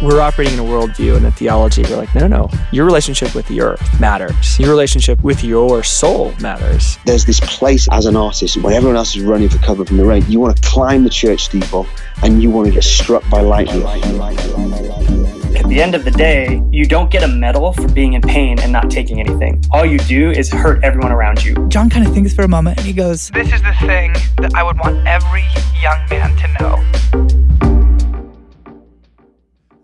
we're operating in a worldview and a theology. We're like, no, no, no. Your relationship with the earth matters. Your relationship with your soul matters. There's this place as an artist when everyone else is running for cover from the rain. You want to climb the church steeple and you want to get struck by lightning. At the end of the day, you don't get a medal for being in pain and not taking anything. All you do is hurt everyone around you. John kind of thinks for a moment and he goes, This is the thing that I would want every young man to know.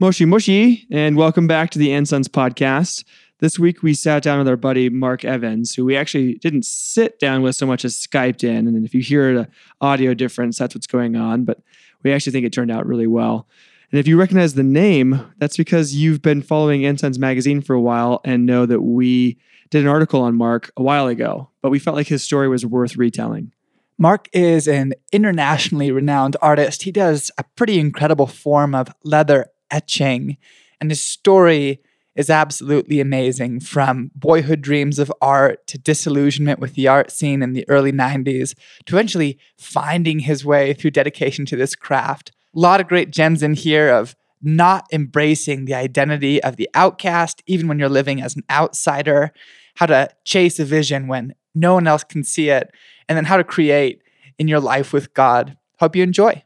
Moshi Moshi, and welcome back to the Ansons podcast. This week we sat down with our buddy Mark Evans, who we actually didn't sit down with so much as Skyped in. And if you hear the audio difference, that's what's going on. But we actually think it turned out really well. And if you recognize the name, that's because you've been following Ansons magazine for a while and know that we did an article on Mark a while ago, but we felt like his story was worth retelling. Mark is an internationally renowned artist. He does a pretty incredible form of leather etching, and his story is absolutely amazing from boyhood dreams of art to disillusionment with the art scene in the early 90s to eventually finding his way through dedication to this craft. A lot of great gems in here of not embracing the identity of the outcast, even when you're living as an outsider, how to chase a vision when no one else can see it, and then how to create in your life with God. Hope you enjoy.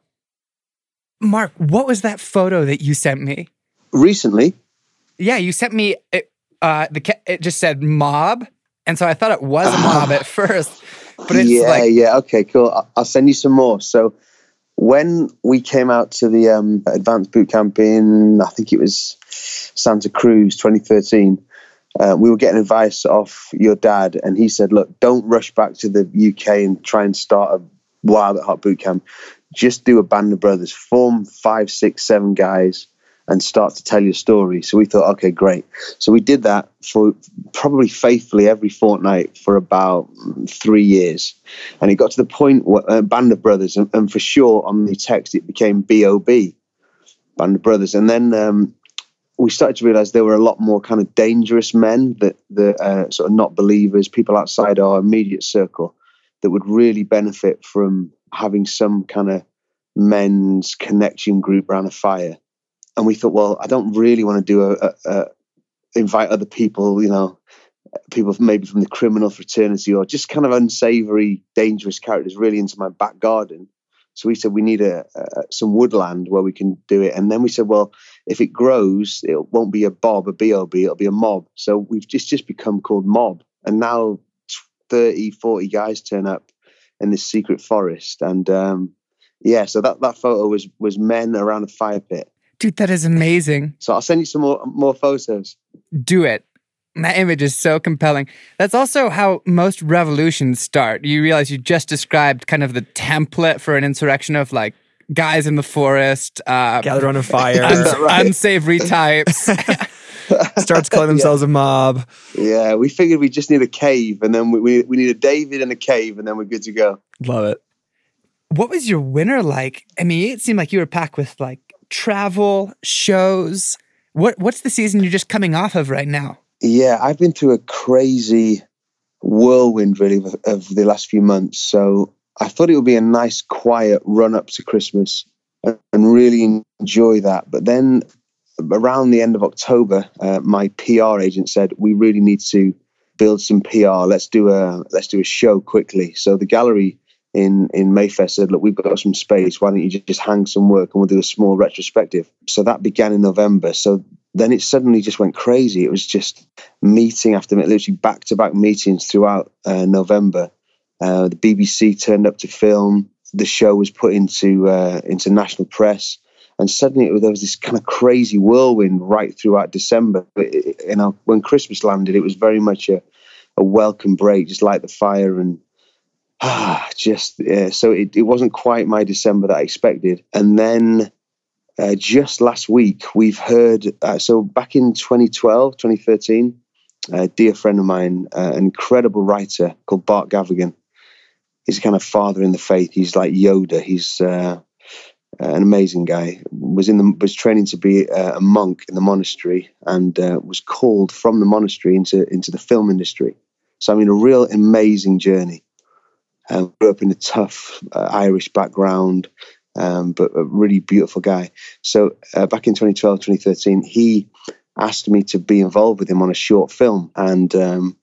Mark, what was that photo that you sent me? Recently, Yeah, you sent me it, uh, the ca- it just said mob, and so I thought it was a mob at first, but it's yeah, like yeah, okay, cool. I'll send you some more. So, when we came out to the um, advanced boot camp in, I think it was Santa Cruz 2013, uh, we were getting advice off your dad, and he said, Look, don't rush back to the UK and try and start a wild at heart boot camp. Just do a band of brothers, form five, six, seven guys, and start to tell your story. So we thought, okay, great. So we did that for probably faithfully every fortnight for about three years. And it got to the point where uh, Band of Brothers, and, and for sure on the text it became B.O.B. Band of Brothers. And then um, we started to realize there were a lot more kind of dangerous men that the uh, sort of not believers, people outside our immediate circle that would really benefit from having some kind of men's connection group around a fire. And we thought, well, I don't really want to do a, a, a invite other people, you know, people maybe from the criminal fraternity or just kind of unsavory, dangerous characters really into my back garden. So we said we need a, a some woodland where we can do it. And then we said, well, if it grows, it won't be a bob, a bob, it'll be a mob. So we've just just become called mob. And now 30, 40 guys turn up in this secret forest. And um, yeah, so that, that photo was was men around a fire pit. dude, that is amazing. So I'll send you some more more photos. Do it. That image is so compelling. That's also how most revolutions start. You realize you just described kind of the template for an insurrection of like guys in the forest, uh, Gather around a fire, uns- right. unsavory types. starts calling themselves a mob. Yeah, we figured we just need a cave, and then we, we we need a David and a cave, and then we're good to go. Love it. what was your winter like? I mean, it seemed like you were packed with like travel, shows. What what's the season you're just coming off of right now? Yeah, I've been through a crazy whirlwind really of, of the last few months. So I thought it would be a nice, quiet run up to Christmas and really enjoy that. But then around the end of October, uh, my PR agent said we really need to build some PR. Let's do a let's do a show quickly. So the gallery in in Mayfair said, "Look, we've got some space. Why don't you just hang some work and we'll do a small retrospective?" So that began in November. So then it suddenly just went crazy. It was just meeting after meeting, literally back to back meetings throughout uh, November. Uh, the BBC turned up to film. The show was put into uh, into national press, and suddenly it, there was this kind of crazy whirlwind right throughout December. It, you know, when Christmas landed, it was very much a, a welcome break, just light the fire and ah, just yeah. So it, it wasn't quite my December that I expected, and then uh, just last week, we've heard. Uh, so back in 2012, 2013, a dear friend of mine, uh, an incredible writer called Bart Gavigan. He's kind of father in the faith. He's like Yoda. He's uh, an amazing guy. Was in the was training to be uh, a monk in the monastery and uh, was called from the monastery into into the film industry. So I mean, a real amazing journey. Uh, grew up in a tough uh, Irish background um, but a really beautiful guy. So uh, back in 2012, 2013, he asked me to be involved with him on a short film, and um,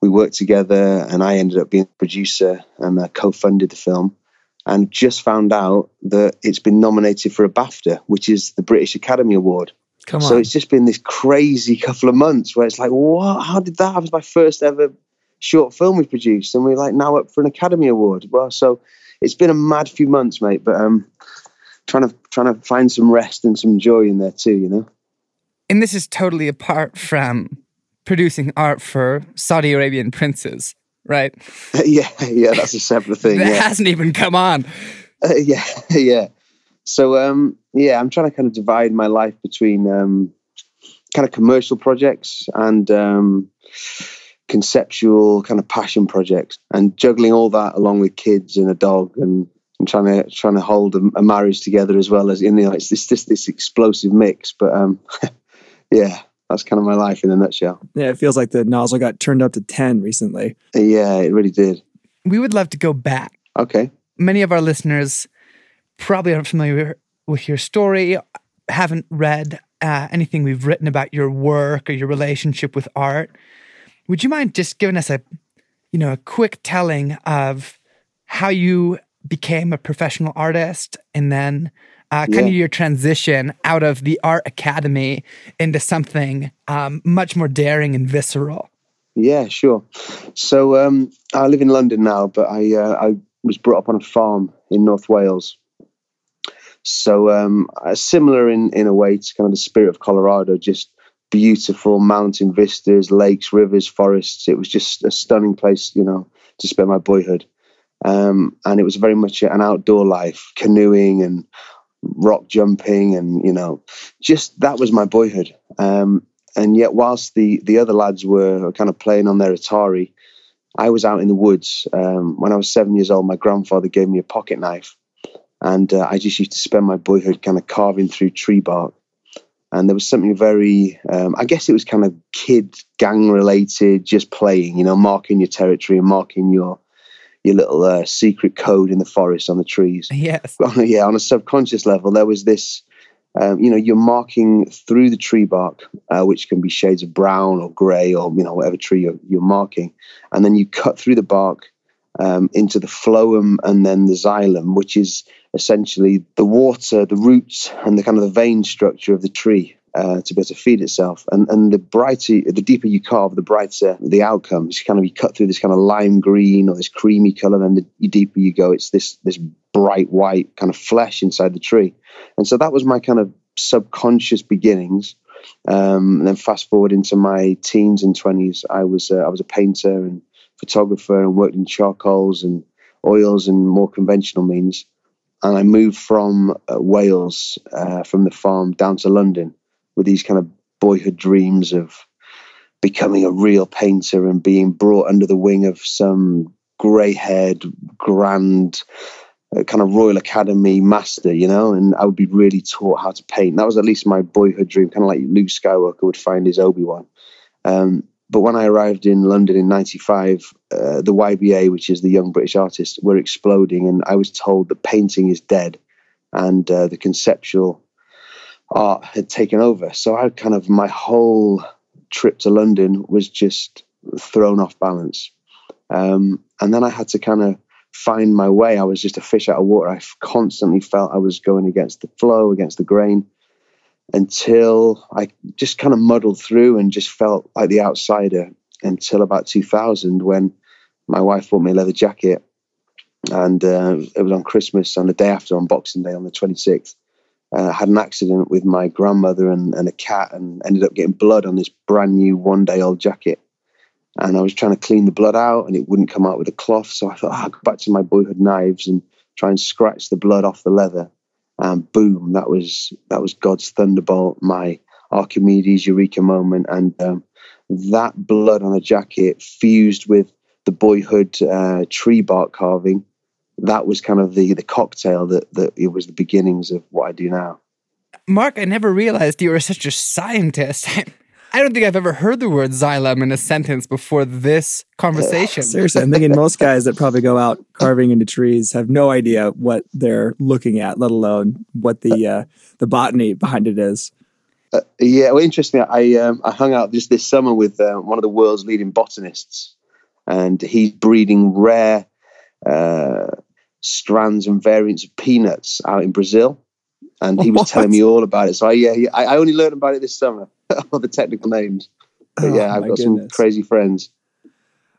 we worked together. And I ended up being producer and uh, co-funded the film. And just found out that it's been nominated for a BAFTA, which is the British Academy Award. Come So it's just been this crazy couple of months where it's like, what? How did that? It was my first ever short film we produced, and we're like now up for an Academy Award. Well, so it's been a mad few months, mate. But um, trying to trying to find some rest and some joy in there too, you know. And this is totally apart from producing art for Saudi Arabian princes, right? yeah, yeah, that's a separate thing. that Yeah, hasn't even come on. Uh, yeah, yeah. So um, yeah, I'm trying to kind of divide my life between um, kind of commercial projects and um, conceptual kind of passion projects, and juggling all that along with kids and a dog and. and trying to trying to hold a, a marriage together as well as you know it's this this this explosive mix, but um, yeah, that's kind of my life in a nutshell. Yeah, it feels like the nozzle got turned up to 10 recently. Yeah, it really did. We would love to go back. Okay, Many of our listeners probably aren't familiar with your story, haven't read uh, anything we've written about your work or your relationship with art. Would you mind just giving us a, you know, a quick telling of how you became a professional artist and then uh, kind Yeah. of your transition out of the art academy into something um, much more daring and visceral? Yeah, sure. So um, I live in London now, but I uh, I was brought up on a farm in North Wales. So um, uh, similar in in a way to kind of the spirit of Colorado, just beautiful mountain vistas, lakes, rivers, forests. It was just a stunning place, you know, to spend my boyhood. Um, and it was very much an outdoor life, canoeing and rock jumping, and you know, just that was my boyhood. Um, and yet, whilst the the other lads were kind of playing on their Atari, I was out in the woods. Um, when I was seven years old, my grandfather gave me a pocket knife, and uh, I just used to spend my boyhood kind of carving through tree bark. And there was something very, um, I guess it was kind of kid gang related, just playing, you know, marking your territory and marking your your little uh, secret code in the forest on the trees Yes. yeah, on a subconscious level, there was this. Um, you know, you're marking through the tree bark, uh, which can be shades of brown or grey or you know whatever tree you're, you're marking, and then you cut through the bark um, into the phloem and then the xylem, which is essentially the water, the roots, and the kind of the vein structure of the tree uh, to be able to feed itself. And and the brighter, the deeper you carve, the brighter the outcome. It's kind of you cut through this kind of lime green or this creamy color, and the, deeper you go, it's this this bright white kind of flesh inside the tree. And so that was my kind of subconscious beginnings. Um, and then fast forward into my teens and twenties, I was uh, I was a painter and photographer and worked in charcoals and oils and more conventional means. And I moved from uh, Wales, uh, from the farm down to London, with these kind of boyhood dreams of becoming a real painter and being brought under the wing of some grey-haired, grand uh, kind of Royal Academy master, you know, and I would be really taught how to paint. That was at least my boyhood dream, kind of like Luke Skywalker would find his Obi Wan. Um, but when I arrived in London in '95, uh, the YBA, which is the Young British Artists, were exploding, and I was told that painting is dead, and uh, the conceptual art had taken over. So I kind of my whole trip to London was just thrown off balance, um, and then I had to kind of find my way. I was just a fish out of water. I constantly felt I was going against the flow, against the grain, until I just kind of muddled through and just felt like the outsider until about 2000 when my wife bought me a leather jacket. And uh, it was on Christmas and the day after on Boxing Day on the 26th. Uh, I had an accident with my grandmother and, and a cat and ended up getting blood on this brand new one day old jacket and I was trying to clean the blood out, and it wouldn't come out with a cloth. So I thought, oh, I'll go back to my boyhood knives and try and scratch the blood off the leather. And boom, that was that was God's thunderbolt, my Archimedes eureka moment, and um, that blood on a jacket fused with the boyhood uh, tree bark carving. That was kind of the the cocktail that that it was the beginnings of what I do now. Mark, I never realized you were such a scientist. I don't think I've ever heard the word xylem in a sentence before this conversation. Seriously, I'm thinking most guys that probably go out carving into trees have no idea what they're looking at, let alone what the uh, the botany behind it is. Uh, yeah, well, interestingly, I um, I hung out just this summer with uh, one of the world's leading botanists, and he's breeding rare uh, strands and variants of peanuts out in Brazil. And he was What? telling me all about it. So I, yeah, I, only learned about it this summer, all the technical names. But Oh, yeah, I've my got some crazy friends.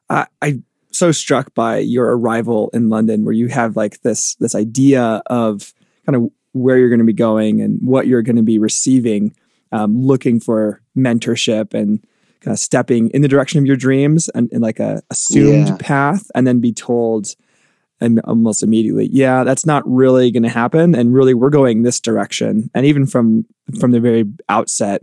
I, I'm so struck by your arrival in London, where you have like this this idea of kind of where you're going to be going and what you're going to be receiving, um, looking for mentorship and kind of stepping in the direction of your dreams and in like a assumed Yeah. path, and then be told and almost immediately, yeah, that's not really going to happen, and really we're going this direction, and even from from the very outset,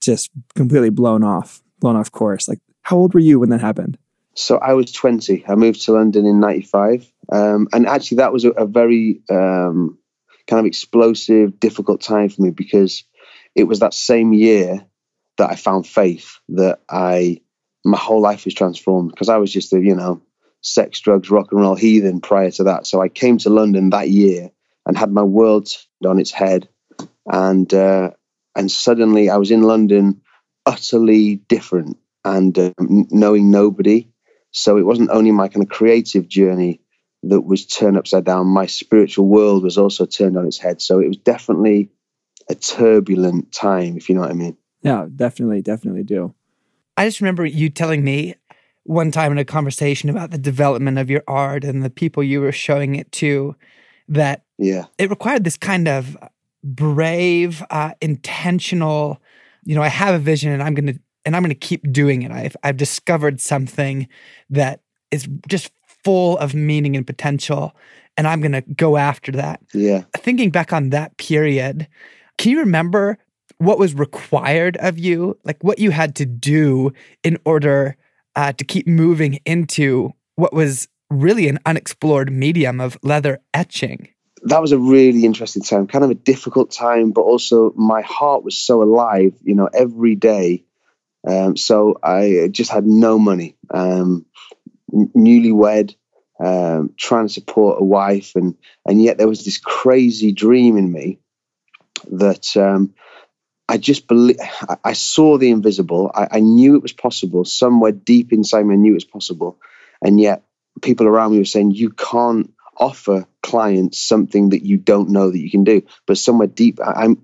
just completely blown off, blown off course. Like, how old were you when that happened? So I was 20. I moved to London in 95. Um, and actually, that was a, a very um, kind of explosive, difficult time for me because it was that same year that I found faith that I, my whole life was transformed because I was just a, you know, sex, drugs, rock and roll heathen prior to that. So I came to London that year and had my world on its head. And, uh, and suddenly I was in London utterly different and um, knowing nobody. So it wasn't only my kind of creative journey that was turned upside down, my spiritual world was also turned on its head. So it was definitely a turbulent time, if you know what I mean. Yeah, definitely, definitely do. I just remember you telling me one time in a conversation about the development of your art and the people you were showing it to that Yeah. it required this kind of brave, uh, intentional, you know, I have a vision and I'm going to, and I'm going to keep doing it. I've, I've discovered something that is just full of meaning and potential. And I'm going to go after that. Yeah. Thinking back on that period, can you remember what was required of you? Like what you had to do in order uh, to keep moving into what was really an unexplored medium of leather etching? that was a really interesting time, kind of a difficult time, but also my heart was so alive, you know, every day. Um, so I just had no money, um, n- newlywed, um, trying to support a wife, and and yet there was this crazy dream in me that um, I just believe. I, saw the invisible. I, I knew it was possible. Somewhere deep inside me, I knew it was possible, and yet people around me were saying you can't offer clients something that you don't know that you can do. But somewhere deep, I, I'm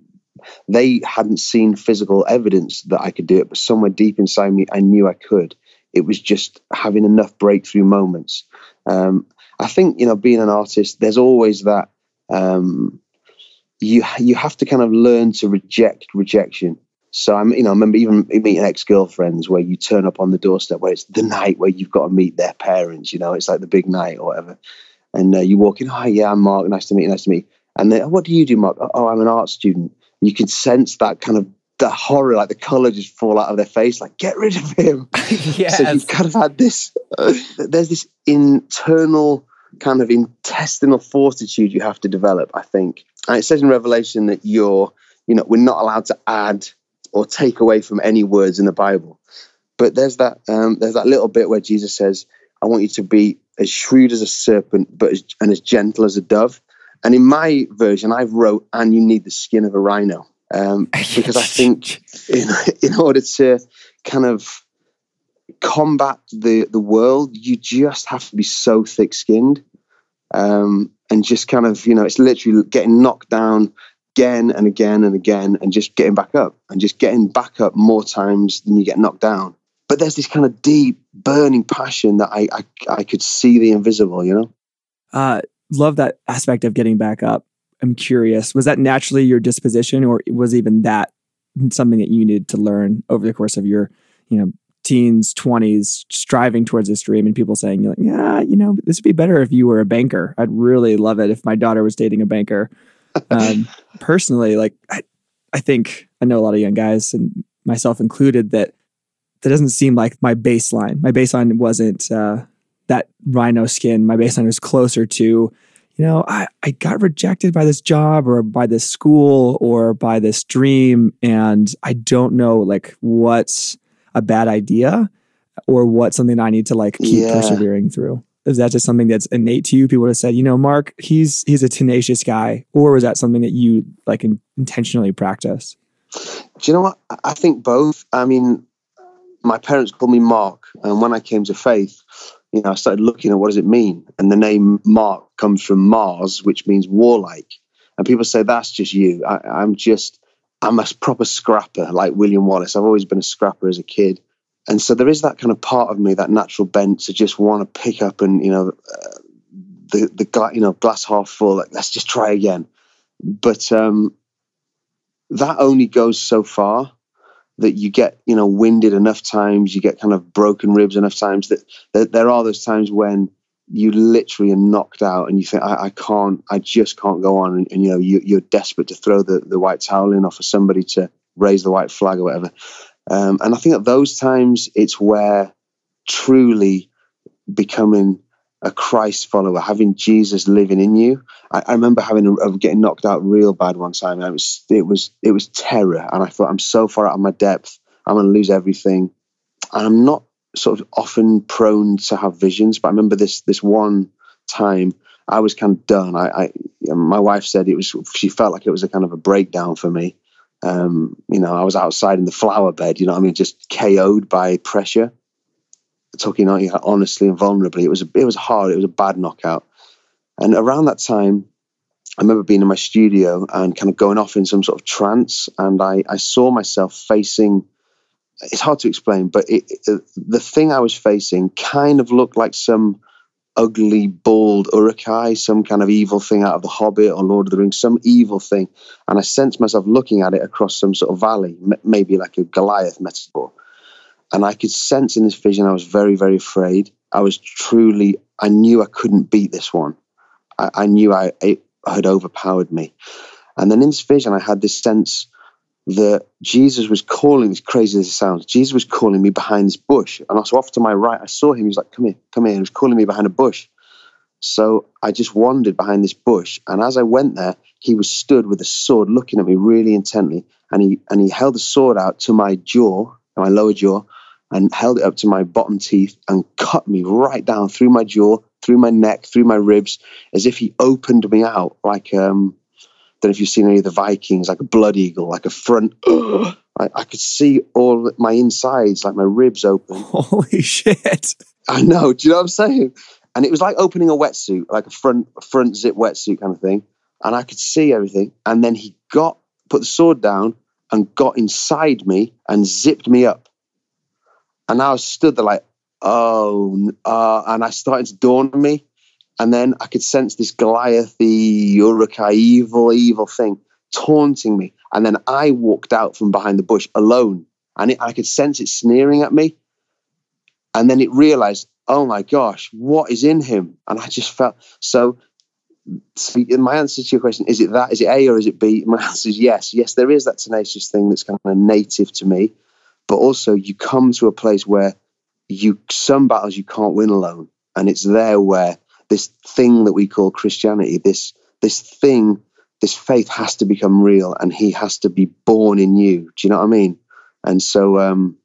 they hadn't seen physical evidence that I could do it, but somewhere deep inside me, I knew I could. It was just having enough breakthrough moments. Um, I think you know, being an artist, there's always that um, you you have to kind of learn to reject rejection. So I'm, you know, I remember even meeting ex-girlfriends where you turn up on the doorstep where it's the night where you've got to meet their parents. You know, it's like the big night or whatever and uh, you walk in, Oh yeah, I'm Mark, nice to meet you, nice to meet you. And then, what do you do, Mark? Oh, I'm an art student. You can sense that kind of the horror, like the color just fall out of their face, like get rid of him. Yeah. So you've kind of had this. there's this internal kind of intestinal fortitude you have to develop, I think. And it says in Revelation that you're, you know, we're not allowed to add or take away from any words in the Bible. But there's that, um, there's that little bit where Jesus says, "I want you to be as shrewd as a serpent, but as, and as gentle as a dove." And in my version, I've wrote, "And you need the skin of a rhino," um, because I think in, in order to kind of combat the the world, you just have to be so thick skinned, um, and just kind of you know, it's literally getting knocked down again and again and again, and just getting back up, and just getting back up more times than you get knocked down. But there's this kind of deep, burning passion that I I, I could see the invisible, you know. Uh, love that aspect of getting back up. I'm curious, was that naturally your disposition, or was even that something that you needed to learn over the course of your, you know, teens, twenties, striving towards this dream, and people saying, "You're like, yeah, you know, this would be better if you were a banker. I'd really love it if my daughter was dating a banker." Um, personally, like I, I think I know a lot of young guys, and myself included, that that doesn't seem like my baseline. My baseline wasn't uh, that rhino skin. My baseline was closer to, you you know, I, I got rejected by this job or by this school or by this dream. And I don't know like what's a bad idea or what's something I need to like keep Yeah. persevering through. Is that just something that's innate to you? People have said, you know, Mark, he's he's a tenacious guy, or was that something that you like in, intentionally practice? Do you know what? I- I think both. I mean, my parents called me Mark, and when I came to faith, you know, I started looking at what does it mean, and the name Mark comes from Mars, which means warlike. And people say that's just you. I, I'm just, I'm a proper scrapper, like William Wallace. I've always been a scrapper as a kid, and so there is that kind of part of me, that natural bent to just want to pick up and you know, uh, the the gla- you know glass half full. Like let's just try again. But um, that only goes so far that you get you know winded enough times you get kind of broken ribs enough times that, that there are those times when you literally are knocked out and you think i, I can't i just can't go on and, and you know you, you're desperate to throw the, the white towel in or for somebody to raise the white flag or whatever um, and i think at those times it's where truly becoming a christ follower having jesus living in you I, I remember having a, of getting knocked out real bad one time. It was it was it was terror, and I thought I'm so far out of my depth. I'm going to lose everything, and I'm not sort of often prone to have visions. But I remember this this one time I was kind of done. I, I my wife said it was she felt like it was a kind of a breakdown for me. Um, you know, I was outside in the flower bed. You know, I mean, just KO'd by pressure. Talking honestly and vulnerably, it was it was hard. It was a bad knockout. And around that time, I remember being in my studio and kind of going off in some sort of trance. And I, I saw myself facing, it's hard to explain, but it, it, uh, the thing I was facing kind of looked like some ugly, bald Uruk-hai, some kind of evil thing out of The Hobbit or Lord of the Rings, some evil thing. And I sensed myself looking at it across some sort of valley, maybe like a Goliath metaphor. And I could sense in this vision I was very, very afraid. I was truly, I knew I couldn't beat this one. I, I knew I it had overpowered me. And then in this vision, I had this sense that Jesus was calling, as crazy as it sounds, Jesus was calling me behind this bush. And I was off to my right. I saw him. He was like, come here, come here. He was calling me behind a bush. So I just wandered behind this bush. And as I went there, he was stood with a sword looking at me really intently. And he and he held the sword out to my jaw, my lower jaw, and held it up to my bottom teeth and cut me right down through my jaw, through my neck, through my ribs, as if he opened me out like um don't if you've seen any of the Vikings, like a blood eagle, like a front. I, I could see all my insides, like my ribs open. Holy shit. I know. Do you know what I'm saying? And it was like opening a wetsuit, like a front front zip wetsuit kind of thing. And I could see everything. And then he got put the sword down and got inside me and zipped me up. And I was stood there like, oh, uh, and I started to dawn on me. And then I could sense this Goliathy, Uruk-hai, evil, evil thing taunting me. And then I walked out from behind the bush alone. And it, I could sense it sneering at me. And then it realized, oh my gosh, what is in him? And I just felt so. so my answer to your question is it that? Is it A or is it B? My answer is yes. Yes, there is that tenacious thing that's kind of native to me. But also, you come to a place where you some battles you can't win alone. And it's there where this thing that we call Christianity, this this thing, this faith has to become real and he has to be born in you. Do you know what I mean? And so um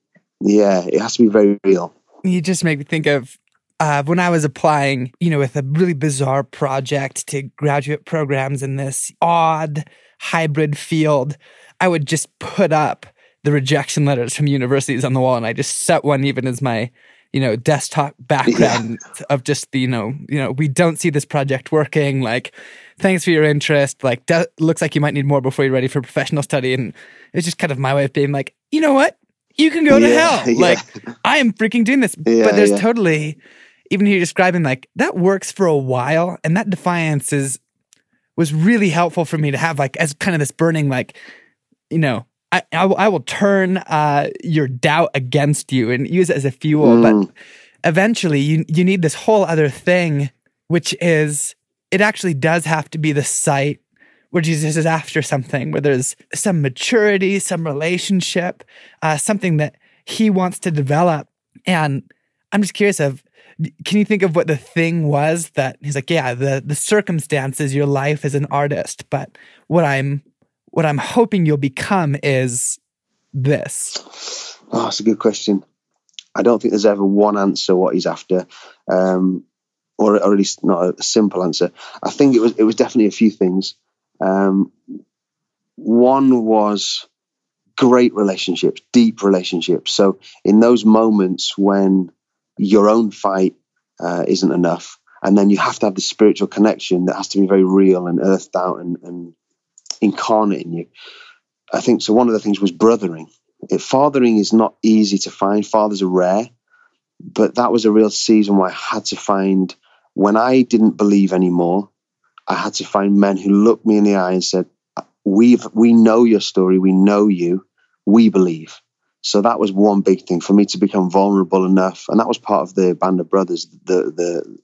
yeah, it has to be very real. You just make me think of uh, when I was applying, you know, with a really bizarre project to graduate programs in this odd hybrid field, I would just put up the rejection letters from universities on the wall, and I just set one even as my, you know, desktop background of just the, you know, you know, we don't see this project working. Like, thanks for your interest. Like, do- looks like you might need more before you're ready for professional study. And it's just kind of my way of being like, you know what? You can go to hell. yeah. Like, I am freaking doing this. Yeah, but there's yeah. totally, even here describing like that works for a while, and that defiance is was really helpful for me to have like as kind of this burning like, you know, I I, will- I will turn uh, your doubt against you and use it as a fuel, but eventually you you need this whole other thing, which is it actually does have to be the site where Jesus is after something, where there's some maturity, some relationship, uh, something that he wants to develop. And I'm just curious of can you think of what the thing was that he's like, yeah, the the circumstances, your life as an artist, but what I'm what I'm hoping you'll become is this. Oh, that's a good question. I don't think there's ever one answer what he's after, um, or, or at least not a simple answer. I think it was it was definitely a few things. Um, one was great relationships, deep relationships. So in those moments when your own fight uh, isn't enough. And then you have to have the spiritual connection that has to be very real and earthed out and, and incarnate in you. I think so. One of the things was brothering. Fathering is not easy to find. Fathers are rare, but that was a real season where I had to find when I didn't believe anymore. I had to find men who looked me in the eye and said, "We've we know your story. We know you. We believe." So that was one big thing for me to become vulnerable enough, and that was part of the band of brothers, the the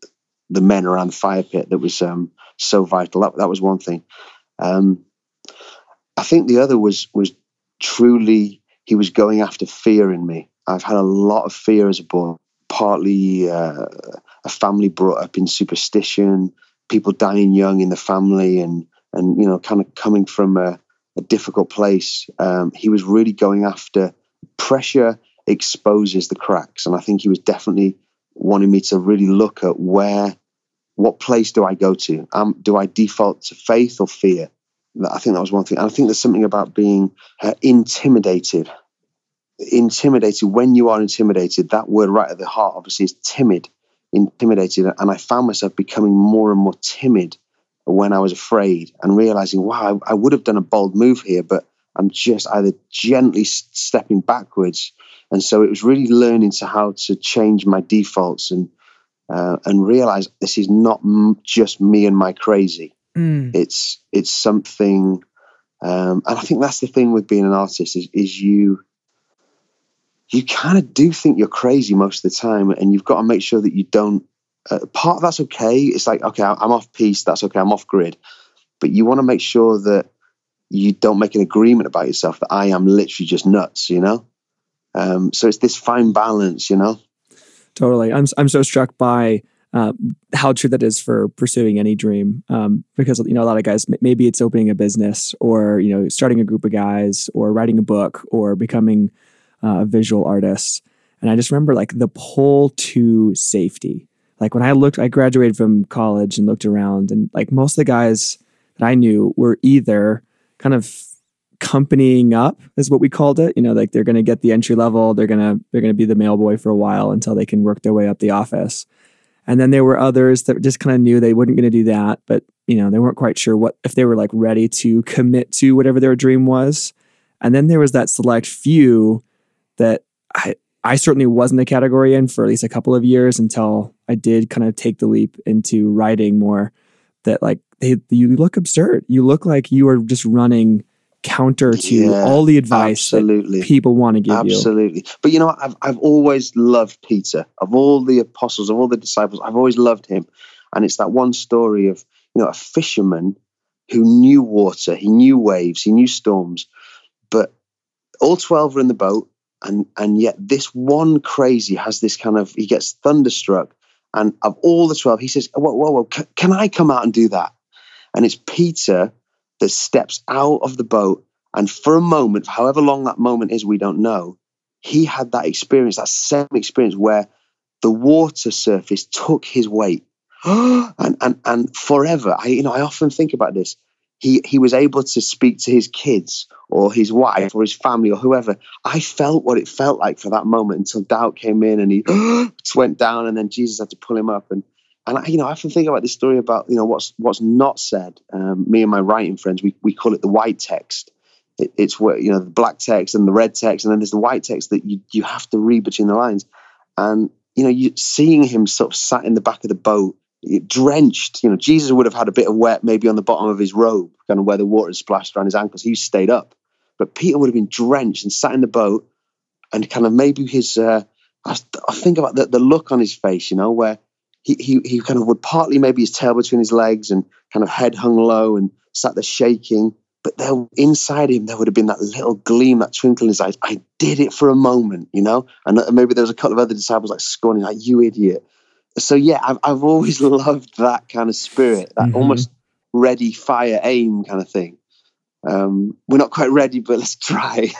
the men around the fire pit that was um, so vital. That that was one thing. Um, I think the other was was truly he was going after fear in me. I've had a lot of fear as a boy, partly uh, a family brought up in superstition, people dying young in the family, and and you know, kind of coming from a, a difficult place. Um, he was really going after pressure exposes the cracks. And I think he was definitely wanting me to really look at where, what place do I go to? Um, do I default to faith or fear? I think that was one thing. And I think there's something about being uh, intimidated. Intimidated, when you are intimidated, that word right at the heart obviously is timid, intimidated. And I found myself becoming more and more timid when I was afraid and realizing, wow, I, I would have done a bold move here, but I'm just either gently stepping backwards. And so it was really learning to how to change my defaults and uh, and realize this is not m- just me and my crazy. Mm. It's it's something, um, and I think that's the thing with being an artist is is you you kind of do think you're crazy most of the time, and you've got to make sure that you don't. Uh, part of that's okay. It's like okay, I'm off piste. That's okay. I'm off grid, but you want to make sure that you don't make an agreement about yourself that I am literally just nuts, you know? Um, so it's this fine balance, you know? Totally. I'm, I'm so struck by uh, how true that is for pursuing any dream. Um, because, you know, a lot of guys, maybe it's opening a business or, you know, starting a group of guys or writing a book or becoming uh, a visual artist. And I just remember like the pull to safety. Like when I looked, I graduated from college and looked around, and like most of the guys that I knew were either kind of companying up is what we called it you know like they're going to get the entry level they're going to they're going to be the mail boy for a while until they can work their way up the office and then there were others that just kind of knew they weren't going to do that but you know they weren't quite sure what if they were like ready to commit to whatever their dream was and then there was that select few that i i certainly wasn't a category in for at least a couple of years until i did kind of take the leap into writing more that like they you look absurd. You look like you are just running counter to yeah, all the advice absolutely. people want to give absolutely. you. Absolutely. But you know, I've I've always loved Peter. Of all the apostles, of all the disciples, I've always loved him. And it's that one story of, you know, a fisherman who knew water, he knew waves, he knew storms, but all 12 are in the boat and and yet this one crazy has this kind of he gets thunderstruck and of all the 12 he says whoa whoa whoa can i come out and do that and it's Peter that steps out of the boat. And for a moment, however long that moment is, we don't know, he had that experience, that same experience where the water surface took his weight. and, and, and forever, I, you know, I often think about this. He, he was able to speak to his kids or his wife or his family or whoever. I felt what it felt like for that moment until doubt came in and he went down and then Jesus had to pull him up. And and I, you know, I often think about this story about you know what's what's not said. Um, me and my writing friends, we we call it the white text. It, it's where you know the black text and the red text, and then there's the white text that you you have to read between the lines. And you know, you seeing him sort of sat in the back of the boat, drenched. You know, Jesus would have had a bit of wet maybe on the bottom of his robe, kind of where the water splashed around his ankles. He stayed up, but Peter would have been drenched and sat in the boat, and kind of maybe his. Uh, I, I think about the, the look on his face, you know, where he, he, he kind of would partly maybe his tail between his legs and kind of head hung low and sat there shaking. But there, inside him, there would have been that little gleam, that twinkle in his eyes. I did it for a moment, you know. And maybe there was a couple of other disciples like scorning, like you idiot. so yeah, I've I've always loved that kind of spirit, that Mhm. almost ready, fire, aim kind of thing. Um, we're not quite ready, but let's try.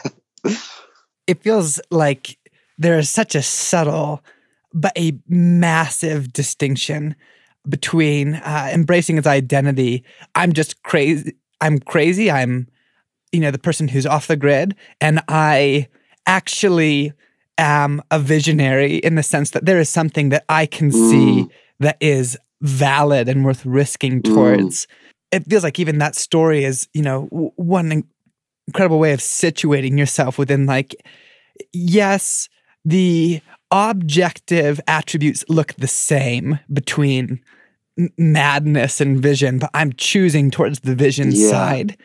it feels like there is such a subtle but a massive distinction between uh, embracing his identity. I'm just crazy. I'm crazy. I'm, you know, the person who's off the grid, and I actually am a visionary in the sense that there is something that I can see that is valid and worth risking Mm. towards. It feels like even that story is, you know, w- one incredible way of situating yourself within like yes, the objective attributes look the same between m- madness and vision, but I'm choosing towards the vision Yeah. side.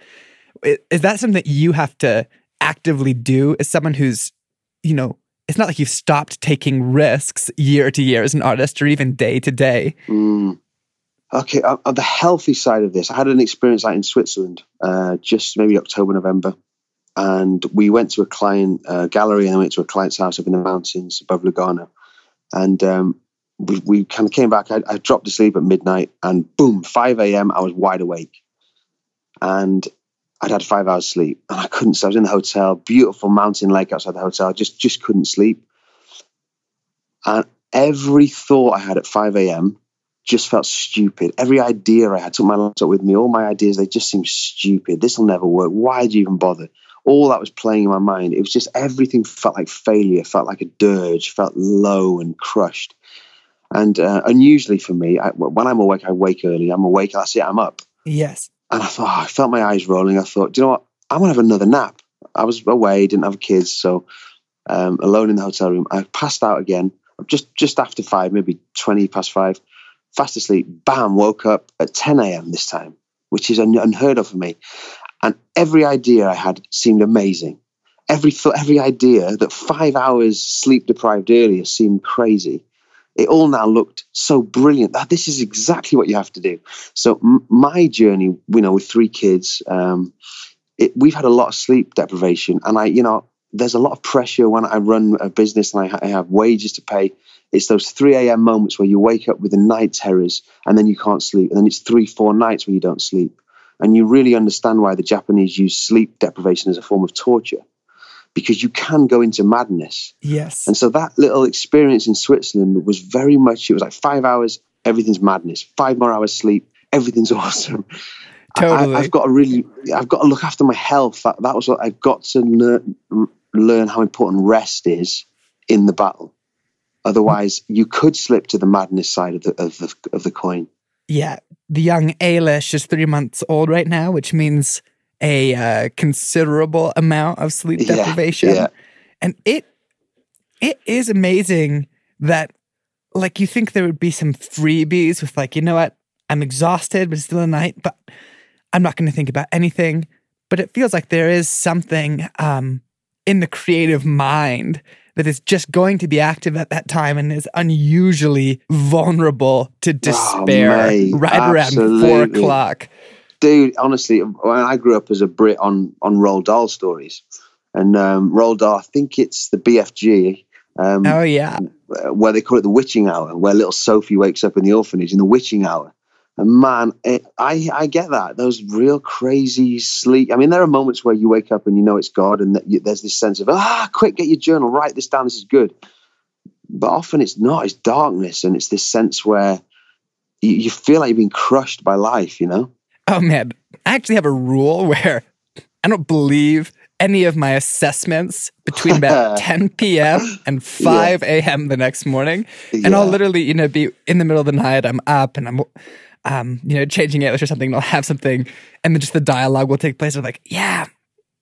Is that something that you have to actively do as someone who's, you know, it's not like you've stopped taking risks year to year as an artist or even day to day. Mm. Okay, on, on the healthy side of this, I had an experience out in Switzerland, uh, just maybe October, November, and we went to a client uh, gallery and went to a client's house up in the mountains above Lugano, and um, we, we kind of came back. I, I dropped asleep at midnight, and boom, five a.m. I was wide awake, and I'd had five hours sleep, and I couldn't. So I was in the hotel, beautiful mountain lake outside the hotel. I just just couldn't sleep, and every thought I had at five a.m just felt stupid. Every idea I had, took my laptop with me, all my ideas, they just seemed stupid. This will never work. Why do you even bother? All that was playing in my mind. It was just everything felt like failure, felt like a dirge, felt low and crushed. And uh, unusually for me, I, when I'm awake, I wake early. I'm awake, that's it, I'm up. Yes. And I thought, oh, I felt my eyes rolling. I thought, do you know what? I'm to have another nap. I was away, didn't have kids, so um, alone in the hotel room. I passed out again, just just after five, maybe 20 past five fast asleep, bam, woke up at 10 a.m. this time, which is un- unheard of for me. And every idea I had seemed amazing. Every thought, every idea that five hours sleep deprived earlier seemed crazy. It all now looked so brilliant. That this is exactly what you have to do. So m- my journey, you know, with three kids, um, it, we've had a lot of sleep deprivation, and I, you know, there's a lot of pressure when I run a business and I, ha- I have wages to pay. It's those 3 a.m. moments where you wake up with the night terrors and then you can't sleep. And then it's three, four nights where you don't sleep. And you really understand why the Japanese use sleep deprivation as a form of torture because you can go into madness. Yes. And so that little experience in Switzerland was very much, it was like five hours, everything's madness. Five more hours sleep, everything's awesome. Totally. I, have got to really, I've got to look after my health. That, that was what I've got to learn, learn how important rest is in the battle. Otherwise, you could slip to the madness side of the of the, of the coin. Yeah, the young Ailish is three months old right now, which means a uh, considerable amount of sleep Yeah, deprivation, yeah. and it it is amazing that like you think there would be some freebies with like you know what I'm exhausted, but it's still a night, but I'm not going to think about anything. But it feels like there is something um, in the creative mind that is just going to be active at that time and is unusually vulnerable to despair Oh, mate, right around four o'clock. Dude, honestly, when I grew up as a Brit on on Roald Dahl stories, and um, Roald Dahl, I think it's the BFG, um, Oh yeah, where they call it the witching hour, where little Sophie wakes up in the orphanage in the witching hour. And man, it, I I get that those real crazy sleep. I mean, there are moments where you wake up and you know it's God, and that you, there's this sense of ah, quick, get your journal, write this down. This is good. But often it's not. It's darkness, and it's this sense where you, you feel like you've been crushed by life. You know. oh man. I actually have a rule where I don't believe any of my assessments between about 10 p.m. and 5 a.m. the next morning. And I'll literally, you know, be in the middle of the night. I'm up and I'm, um, you know, changing English or something. And I'll have something, and then just the dialogue will take place. I'm like, yeah,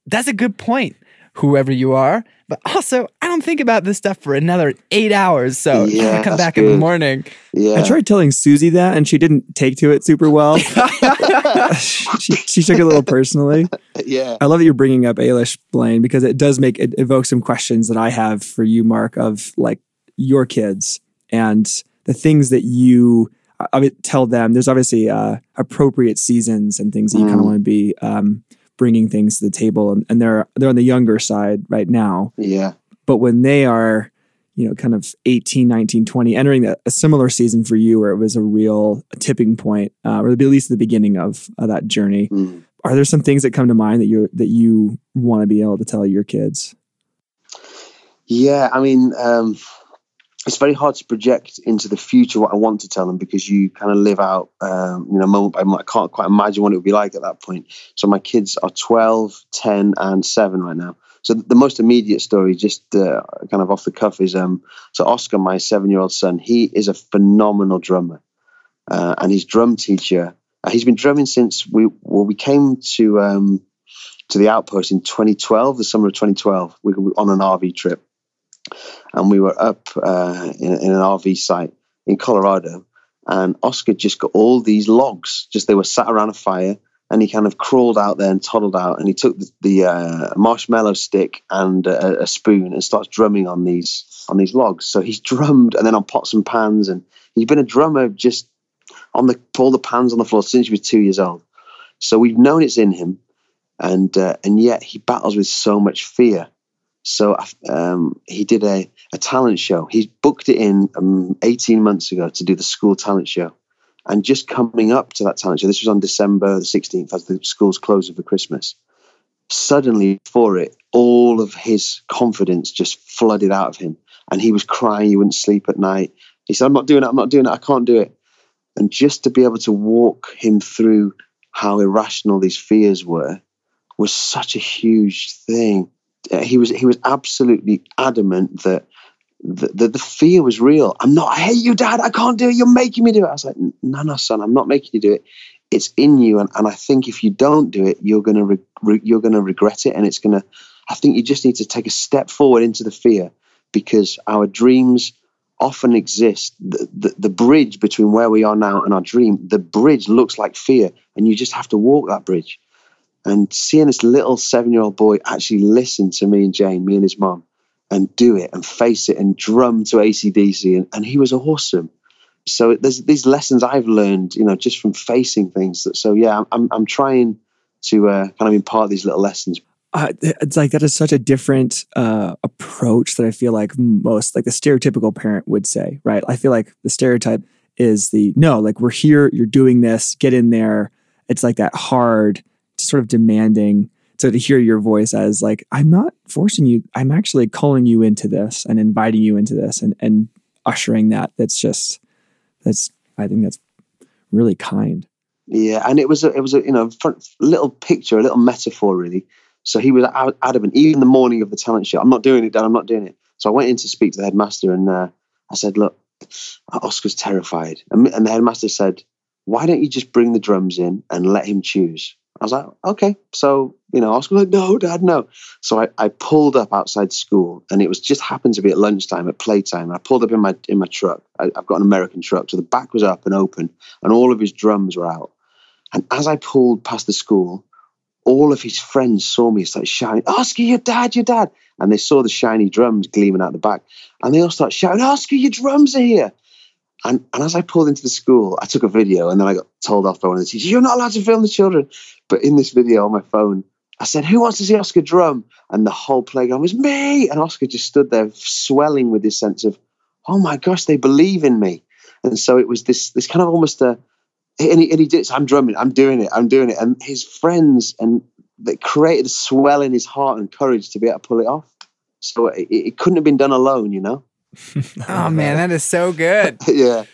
that's a good point, whoever you are. But also, I don't think about this stuff for another eight hours. So Yeah, when I come that's back in the morning. Yeah. I tried telling Susie that, and she didn't take to it super well. she, she took it a little personally. yeah. I love that you're bringing up Ailish Blaine because it does make it evoke some questions that I have for you, Mark, of like your kids and the things that you I- would tell them. There's obviously uh, appropriate seasons and things that you kind of Mm. want to be um, bringing things to the table, and, and they're they're on the younger side right now. Yeah. But when they are you know, kind of 18, 19, 20, entering a, a similar season for you where it was a real tipping point, uh, or at least the beginning of uh, that journey. Mm. Are there some things that come to mind that you that you want to be able to tell your kids? Yeah, I mean, um, it's very hard to project into the future what I want to tell them because you kind of live out, um, you know, moment by moment. I can't quite imagine what it would be like at that point. So my kids are 12, 10, and 7 right now. So the most immediate story, just uh, kind of off the cuff, is um, so Oscar, my seven-year-old son, he is a phenomenal drummer, uh, and his drum teacher. Uh, he's been drumming since we well, we came to um, to the outpost in 2012, the summer of 2012. We were on an RV trip, and we were up uh, in, in an RV site in Colorado, and Oscar just got all these logs. Just they were sat around a fire, and he kind of crawled out there and toddled out, and he took the, the uh, marshmallow stick and a, a spoon and starts drumming on these on these logs. So he's drummed, and then on pots and pans, and he's been a drummer just on the all the pans on the floor since he was two years old. So we've known it's in him, and uh, and yet he battles with so much fear. So um, he did a, a talent show. He booked it in um, 18 months ago to do the school talent show. And just coming up to that talent show, this was on December the 16th as the school's closing for Christmas. Suddenly, for it, all of his confidence just flooded out of him. And he was crying, he wouldn't sleep at night. He said, I'm not doing it, I'm not doing it, I can't do it. And just to be able to walk him through how irrational these fears were was such a huge thing. Uh, he was he was absolutely adamant that the, the, fear was real. I'm not, I hate you, dad. I can't do it. You're making me do it. I was like, no, no, son, I'm not making you do it. It's in you. And, and I think if you don't do it, you're going to, re- you're going to regret it. And it's going to, I think you just need to take a step forward into the fear because our dreams often exist. The, the, the bridge between where we are now and our dream, the bridge looks like fear. And you just have to walk that bridge. And seeing this little seven year old boy actually listen to me and Jane, me and his mom, and do it and face it and drum to ACDC. And, and he was awesome. So there's these lessons I've learned, you know, just from facing things. That, so yeah, I'm, I'm trying to uh, kind of impart these little lessons. Uh, it's like that is such a different uh, approach that I feel like most like the stereotypical parent would say, right? I feel like the stereotype is the no, like we're here, you're doing this, get in there. It's like that hard sort of demanding so to hear your voice as like i'm not forcing you i'm actually calling you into this and inviting you into this and and ushering that. That's just that's i think that's really kind. Yeah and it was a it was a you know little picture a little metaphor really. So he was adamant even the morning of the talent show i'm not doing it dad i'm not doing it. So i went in to speak to the headmaster and uh, i said look oscar's terrified. And, and the headmaster said why don't you just bring the drums in and let him choose I was like, okay. So, you know, Oscar was like, no, dad, no. So I, I pulled up outside school and it was just happened to be at lunchtime, at playtime. I pulled up in my in my truck. I, have got an American truck. So the back was up and open and all of his drums were out. And as I pulled past the school, all of his friends saw me start shouting, Oscar, your dad, your dad. And they saw the shiny drums gleaming out the back. And they all start shouting, Oscar, your drums are here. And, and as I pulled into the school, I took a video and then I got told off by one of the teachers, You're not allowed to film the children. But in this video on my phone, I said, Who wants to see Oscar drum? And the whole playground was me. And Oscar just stood there swelling with this sense of, Oh my gosh, they believe in me. And so it was this this kind of almost a and he, and he did I'm drumming, I'm doing it, I'm doing it. And his friends and that created a swell in his heart and courage to be able to pull it off. So it, it couldn't have been done alone, you know? Oh man, that is so good. yeah.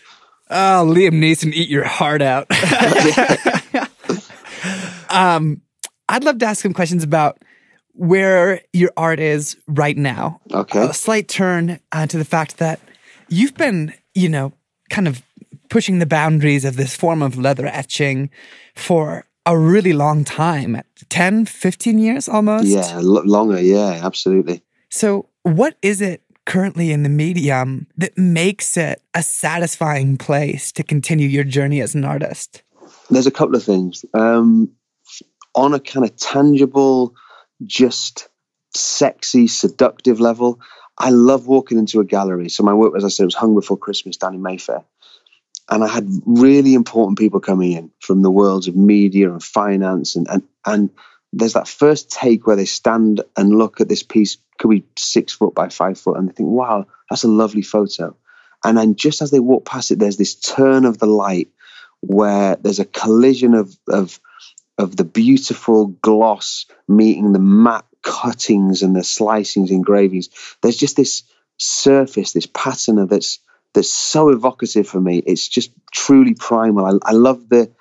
Oh, Liam Neeson, eat your heart out. um, I'd love to ask him questions about where your art is right now. Okay. A slight turn uh, to the fact that you've been, you know, kind of pushing the boundaries of this form of leather etching for a really long time 10, 15 years almost? Yeah, l- longer. Yeah, absolutely. So, what is it currently in the medium that makes it a satisfying place to continue your journey as an artist? There's a couple of things. Um, on a kind of tangible, just sexy, seductive level, I love walking into a gallery. So my work, as I said, was hung before Christmas down in Mayfair. And I had really important people coming in from the worlds of media and finance and, and, and there's that first take where they stand and look at this piece, could be six foot by five foot, and they think, wow, that's a lovely photo. And then just as they walk past it, there's this turn of the light where there's a collision of of of the beautiful gloss meeting the matte cuttings and the slicings, and engravings. There's just this surface, this pattern that's that's so evocative for me. It's just truly primal. I, I love the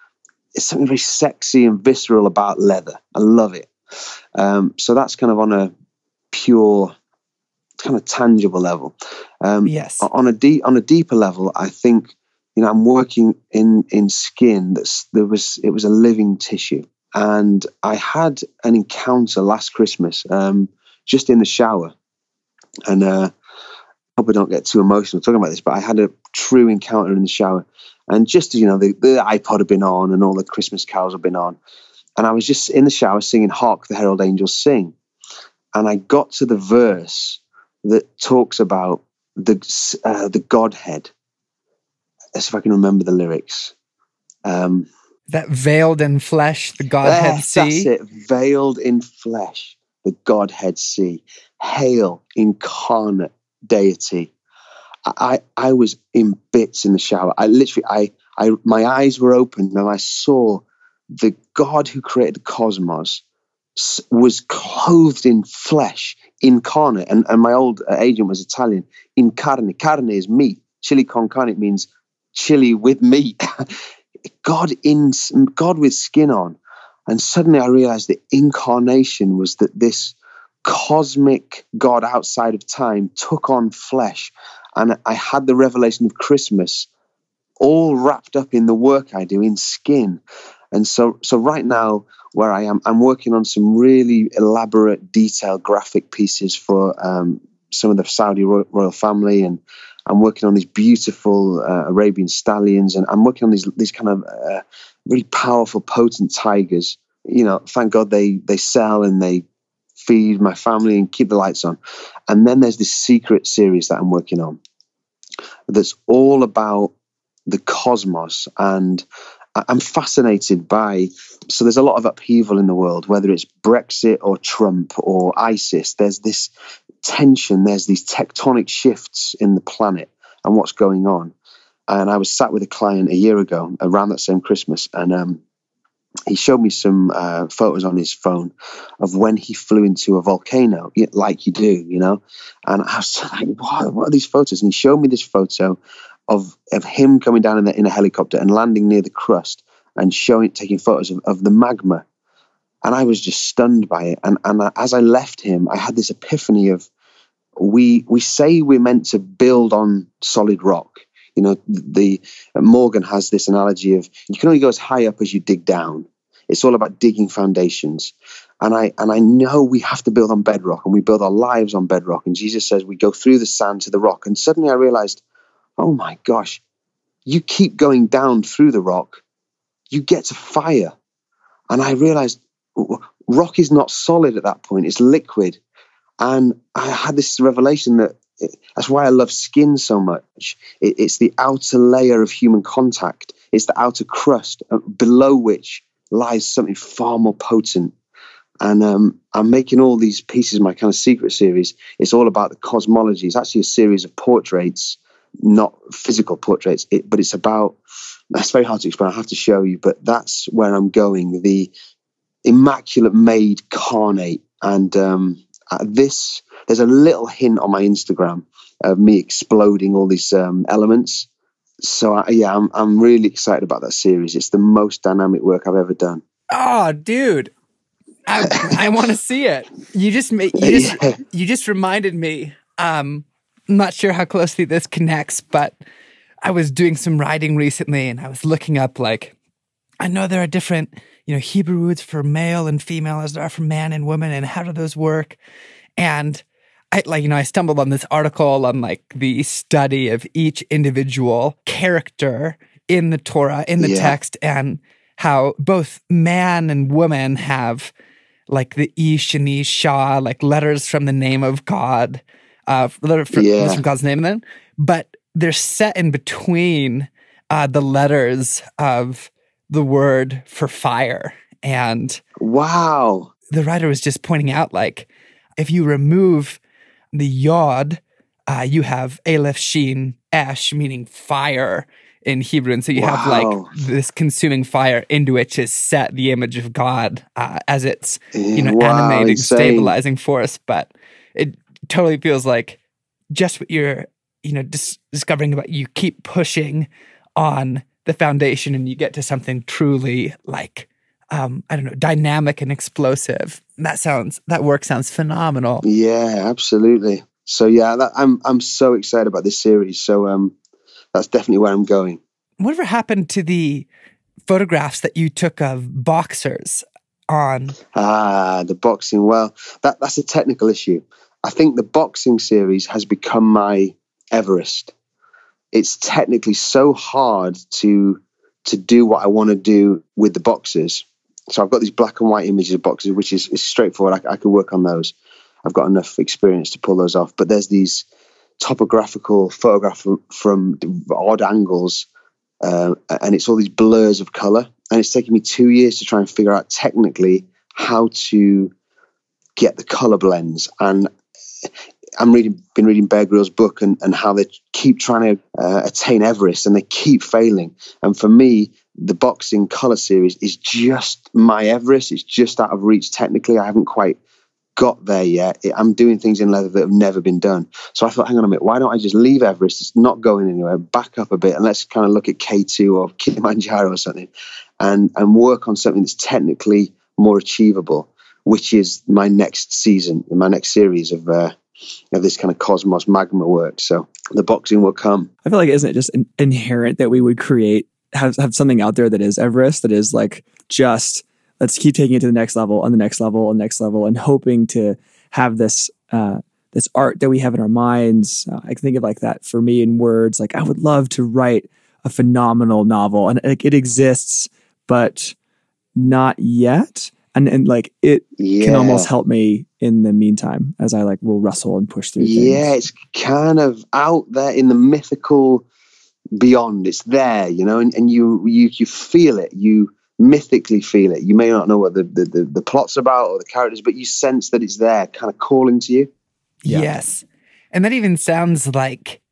it's something very sexy and visceral about leather. I love it. Um, so that's kind of on a pure, kind of tangible level. Um, Yes. on a deep on a deeper level, I think you know I'm working in in skin that's there was it was a living tissue, and I had an encounter last Christmas, um, just in the shower, and uh, hope I don't get too emotional talking about this, but I had a true encounter in the shower, and just you know the, the iPod had been on and all the Christmas carols had been on, and I was just in the shower singing "Hark the Herald Angels Sing," and I got to the verse that talks about the uh, the Godhead. Let's see if I can remember the lyrics. Um, That veiled in flesh, the Godhead there, see. That's it. Veiled in flesh, the Godhead see. Hail, incarnate deity. I, I was in bits in the shower. I literally, I, I, my eyes were open and I saw the God who created the cosmos was clothed in flesh, incarnate. And, and my old uh, agent was Italian. Incarne. Carne is meat. Chili con carne means chili with meat. God in God with skin on. And suddenly I realized the incarnation was that this cosmic God outside of time took on flesh. And I had the revelation of Christmas all wrapped up in the work I do in skin. And so so right now where I am, I'm working on some really elaborate, detailed graphic pieces for um, some of the Saudi ro- royal family, and I'm working on these beautiful uh, Arabian stallions, and I'm working on these these kind of uh, really powerful, potent tigers. You know, thank God they they sell and they feed my family and keep the lights on. And then there's this secret series that I'm working on that's all about the cosmos and I'm fascinated by so there's a lot of upheaval in the world whether it's Brexit or Trump or ISIS there's this tension there's these tectonic shifts in the planet and what's going on. And I was sat with a client a year ago around that same Christmas and um, he showed me some uh, photos on his phone of when he flew into a volcano like you do you know? And I was like what, what are these photos? And he showed me this photo of of him coming down in, the, in a helicopter and landing near the crust and showing taking photos of, of the magma. And i was just stunned by it. And and I, as i left him i had this epiphany of we we say we're meant to build on solid rock. You know the morgan has this analogy of you can only go as high up as you dig down. It's all about digging foundations. And i and i know we have to build on bedrock and we build our lives on bedrock. And jesus says we go through the sand to the rock. And suddenly i realized oh my gosh, you keep going down through the rock, you get to fire. And I realized rock is not solid at that point, it's liquid. And I had this revelation that it- that's why I love skin so much. It, it's the outer layer of human contact, it's the outer crust uh, below which lies something far more potent. And um, I'm making all these pieces, my kind of secret series. It's all about the cosmology. It's actually a series of portraits not physical portraits, it, but it's about. That's very hard to explain. I have to show you, but that's where I'm going. The immaculate made carnate, and um, this. There's a little hint on my Instagram of me exploding all these um, elements. So I, yeah, I'm I'm really excited about that series. It's the most dynamic work I've ever done. Oh, dude. I, I want to see it. You just you just Yeah. you just reminded me. Um, I'm not sure how closely this connects, but I was doing some writing recently, and I was looking up like I know there are different you know Hebrew words for male and female as there are for man and woman, and how do those work? And I like you know I stumbled on this article on like the study of each individual character in the Torah in the Yeah. text and how both man and woman have like the ish and the isha like letters from the name of God uh letter from, Yeah. from God's name then but they're set in between uh the letters of the word for fire and Wow. the writer was just pointing out like if you remove the yod, uh, you have Aleph Shin Esh, meaning fire in Hebrew. And so you have like this consuming fire into which is set the image of God uh, as its, you know, Wow, animating, insane. stabilizing force. But it totally feels like just what you're, you know, dis- discovering about you keep pushing on the foundation and you get to something truly like, um, I don't know, dynamic and explosive. That sounds, that work sounds phenomenal. Yeah, absolutely. So yeah, that, I'm I'm so excited about this series. So um, that's definitely where I'm going. Whatever happened to the photographs that you took of boxers on? Ah, the boxing. Well, that that's a technical issue. I think the boxing series has become my Everest. It's technically so hard to to do what I want to do with the boxers. So I've got these black and white images of boxers, which is, is straightforward. I, I could work on those. I've got enough experience to pull those off. But there's these topographical photographs from, from odd angles, uh, and it's all these blurs of color. And it's taken me two years to try and figure out technically how to get the color blends. And I'm reading, been reading Bear Grylls' book and, and how they keep trying to uh, attain Everest and they keep failing. And for me, the boxing color series is just my Everest. It's just out of reach technically. I haven't quite got there yet. I'm doing things in leather that have never been done. So I thought, hang on a minute, why don't I just leave Everest? It's not going anywhere. Back up a bit and let's kind of look at K2 or Kilimanjaro or something and, and work on something that's technically more achievable, which is my next season, my next series of, uh, of this kind of cosmos magma work. So the boxing will come. I feel like isn't it just in- inherent that we would create have have something out there that is Everest that is like just let's keep taking it to the next level and the next level and next level and hoping to have this uh, this art that we have in our minds. Uh, I can think of like that for me in words. Like I would love to write a phenomenal novel and like it exists, but not yet. And and like it Yeah. can almost help me in the meantime as I like will wrestle and push through Yeah, it's kind of out there in the mythical beyond. It's there, you know, and, and you you you feel it. You mythically feel it. You may not know what the, the, the, the plot's about or the characters, but you sense that it's there, kind of calling to you. Yeah. Yes. And that even sounds like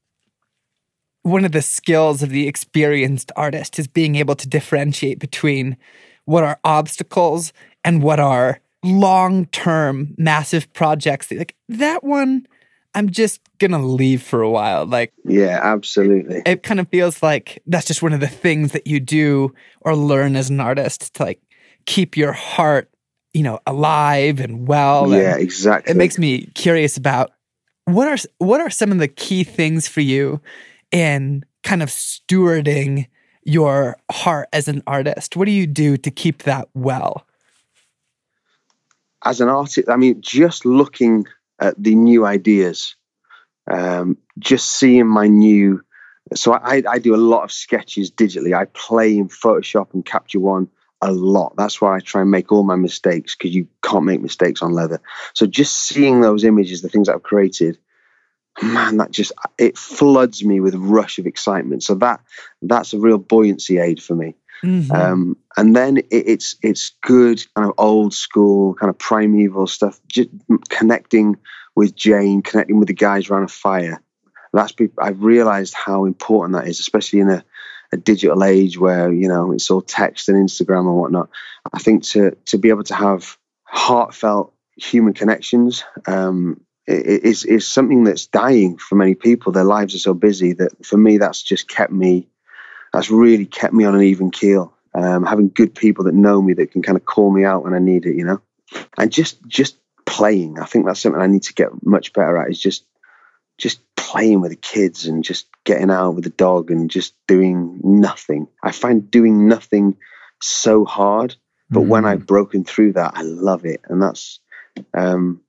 one of the skills of the experienced artist is being able to differentiate between what are obstacles and what are long term massive projects. Like that one, I'm just going to leave for a while. Like Yeah, absolutely. it kind of feels like that's just one of the things that you do or learn as an artist to like keep your heart, you know, alive and well. yeah, and exactly. it makes me curious about what are what are some of the key things for you in kind of stewarding your heart as an artist? What do you do to keep that well? As an artist, I mean, just looking at the new ideas, um, just seeing my new. So I, I do a lot of sketches digitally. I play in Photoshop and Capture One a lot. That's why I try and make all my mistakes because you can't make mistakes on leather. So just seeing those images, the things I've created, man, that just it floods me with a rush of excitement. So that that's a real buoyancy aid for me. Mhm. Um, and then it, it's it's good kind of old school kind of primeval stuff. Just connecting with Jane, connecting with the guys around a fire. That's I've realised how important that is, especially in a, a digital age where you know it's all text and Instagram and whatnot. I think to to be able to have heartfelt human connections um, is is something that's dying for many people. Their lives are so busy that for me, that's just kept me that's really kept me on an even keel. Um, having good people that know me that can kind of call me out when I need it, you know, and just just playing. I think that's something I need to get much better at. Is just just playing with the kids and just getting out with the dog and just doing nothing. I find doing nothing so hard, but when I've broken through that, I love it, and that's um,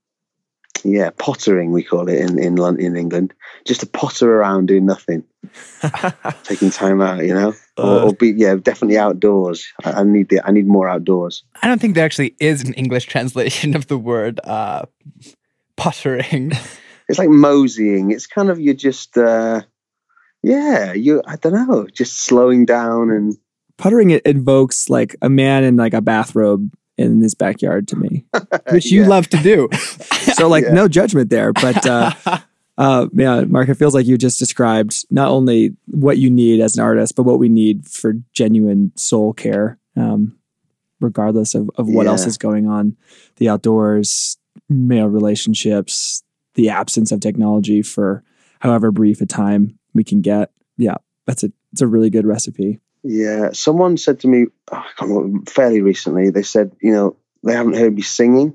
yeah, pottering we call it in in Lon- in England. Just to potter around doing nothing taking time out, you know, or, or be yeah, definitely outdoors. I, I need the I need more outdoors. I don't think there actually is an English translation of the word uh, pottering. It's like moseying. It's kind of you're just uh, yeah, you I don't know, just slowing down and pottering. it invokes like a man in like a bathrobe in his backyard to me. which you Yeah. love to do. So like Yeah. no judgment there, but uh, uh, yeah, Mark, it feels like you just described not only what you need as an artist, but what we need for genuine soul care, um, regardless of, of what else is going on, the outdoors, male relationships, the absence of technology for however brief a time we can get. Yeah, that's a it's a really good recipe. Yeah, someone said to me oh, fairly recently. They said, you know, they haven't heard me singing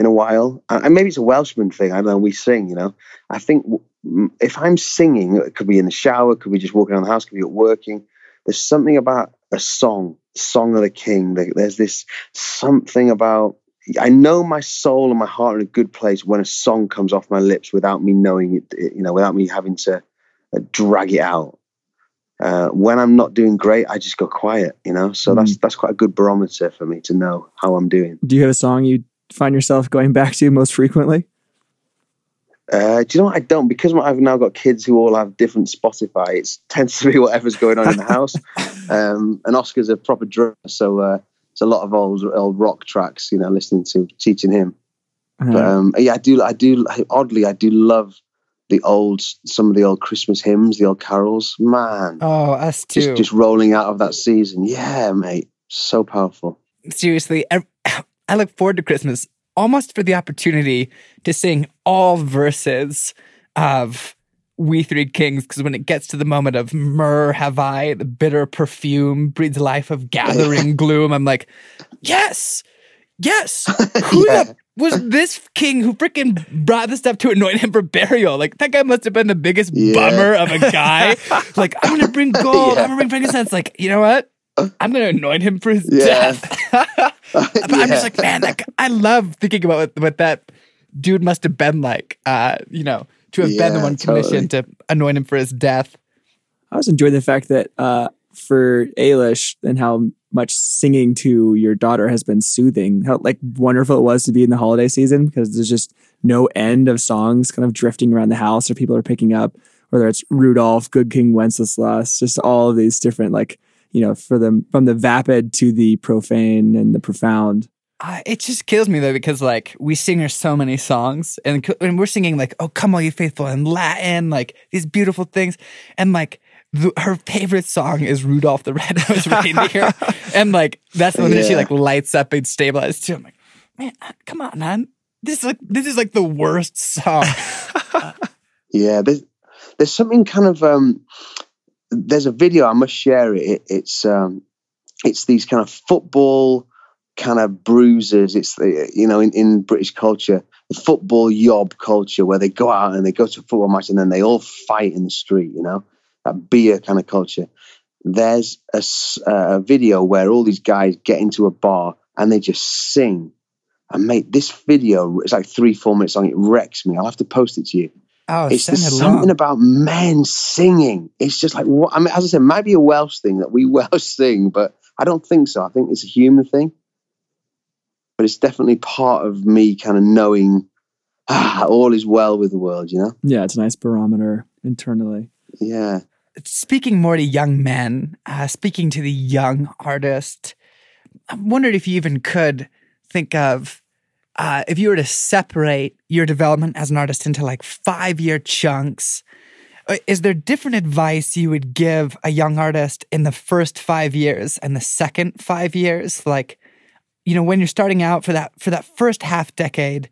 in a while, and maybe it's a Welshman thing. I don't know. We sing, you know. I think if I'm singing, it could be in the shower, could be just walking around the house, could be at working. There's something about a song, song of the king. There's this something about. I know my soul and my heart are in a good place when a song comes off my lips without me knowing it. it- You know, without me having to uh, drag it out uh, when I'm not doing great, I just go quiet, you know. So that's that's quite a good barometer for me to know how I'm doing. Do you have a song you find yourself going back to most frequently? Uh, do you know what I don't? Because I've now got kids who all have different Spotify. It tends to be whatever's going on in the house. Um, and Oscar's a proper drummer, so uh, it's a lot of old old rock tracks, you know, listening to teaching him. But Uh, um, yeah, I do. I do. Oddly, I do love the old some of the old Christmas hymns, the old carols. Man, Oh, us too. just just rolling out of that season. Yeah, mate, so powerful. seriously, ev- I look forward to Christmas almost for the opportunity to sing all verses of We Three Kings. Because when it gets to the moment of myrrh have I, the bitter perfume breathes life of gathering gloom, I'm like, yes, yes. Who Yeah. the was this king who freaking brought this stuff to anoint him for burial? Like that guy must have been the biggest Yeah. bummer of a guy. like I'm gonna bring gold. Yeah. I'm gonna bring frankincense. Like you know what? I'm gonna anoint him for his Yeah. death. but I'm just like, man, that guy, I love thinking about what, what that dude must have been like. Uh, you know, to have been the one commissioned to anoint him for his death. I was enjoying the fact that uh, for Ailish and how much singing to your daughter has been soothing. How like wonderful it was to be in the holiday season because there's just no end of songs kind of drifting around the house or people are picking up, whether it's Rudolph, Good King Wenceslas, just all of these different like you know for them from the vapid to the profane and the profound. Uh, it just kills me though because like we sing her so many songs and, and we're singing like oh come all you faithful in Latin like these beautiful things and like the, her favorite song is Rudolph the Red-Nosed Reindeer and like that's the one that she like lights up and stabilizes too. I'm like man uh, come on man this is like this is like the worst song. Yeah, there's there's something kind of um there's a video I must share it. it it's um it's these kind of football kind of bruises. It's the you know in, in British culture, the football yob culture where they go out and they go to a football match and then they all fight in the street. You know that beer kind of culture. There's a, a video where all these guys get into a bar and they just sing. And mate, this video it's like three four minutes long. It wrecks me. I'll have to post it to you Oh, it's send there's it something about men singing. It's just like what I mean, as I said, it might be a Welsh thing that we Welsh sing, but I don't think so. I think it's a human thing. But it's definitely part of me kind of knowing ah, all is well with the world, you know? Yeah, it's a nice barometer internally. Yeah. Speaking more to young men, uh, speaking to the young artist, I wondered if you even could think of uh, if you were to separate your development as an artist into like five year chunks. uh, Is there different advice you would give a young artist in the first five years and the second five years? Like, you know, when you're starting out for that for that first half decade,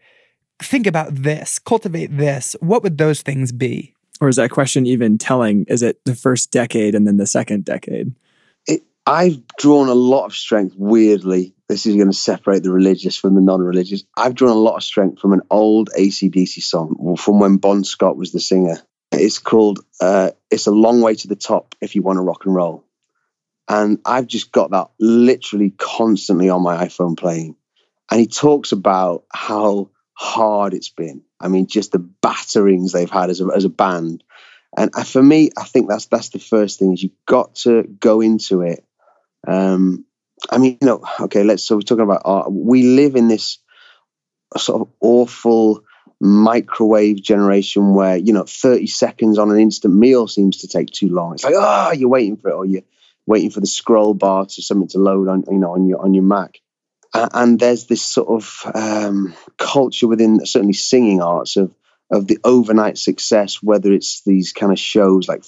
think about this, cultivate this. What would those things be? Or is that question even telling? Is it the first decade and then the second decade? It, I've drawn a lot of strength, weirdly. This is going to separate the religious from the non religious. I've drawn a lot of strength from an old ACDC song from when Bon Scott was the singer. It's called uh, It's a Long Way to the Top If You Want to Rock and Roll. And I've just got that literally constantly on my iPhone playing. And he talks about how hard it's been. I mean, just the batterings they've had as a, as a band. And uh, for me, I think that's that's the first thing is you've got to go into it. Um, I mean, you know, okay, let's. So we're talking about art. We live in this sort of awful microwave generation where you know 30 seconds on an instant meal seems to take too long. It's like, oh, you're waiting for it, or you're waiting for the scroll bar to something to load on, you know, on your on your Mac. And there's this sort of um, culture within certainly singing arts of of the overnight success, whether it's these kind of shows like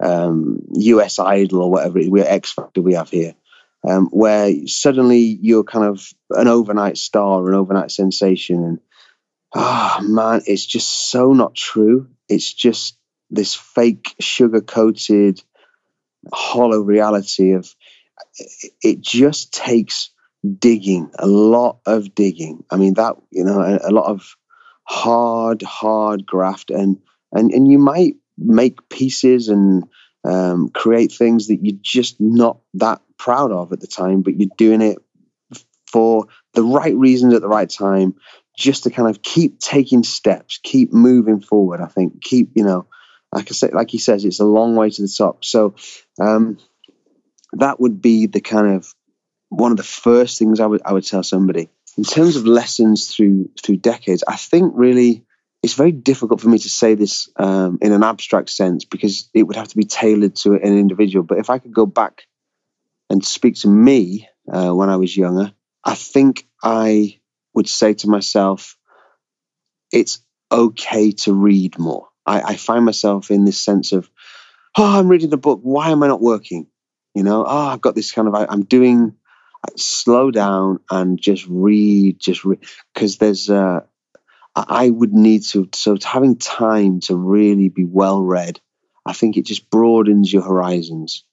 um, US Idol or whatever we're X Factor we have here, um, where suddenly you're kind of an overnight star, an overnight sensation, and ah oh, man, it's just so not true. It's just this fake, sugar coated, hollow reality of it just takes digging, a lot of digging. I mean, that, you know, a, a lot of hard, hard graft. And, and, and you might make pieces and um, create things that you're just not that proud of at the time, but you're doing it for the right reasons at the right time, just to kind of keep taking steps, keep moving forward. I think keep, you know, like I say, like he says, it's a long way to the top. So um, that would be the kind of one of the first things I would I would tell somebody in terms of lessons through through decades. I think really it's very difficult for me to say this um, in an abstract sense because it would have to be tailored to an individual. But if I could go back and speak to me uh, when I was younger, I think I would say to myself, it's okay to read more. I, I find myself in this sense of, oh, I'm reading the book. Why am I not working? You know, oh, I've got this kind of, I, am doing, slow down and just read, just read. Because there's, uh, I would need to, so having time to really be well read, I think it just broadens your horizons.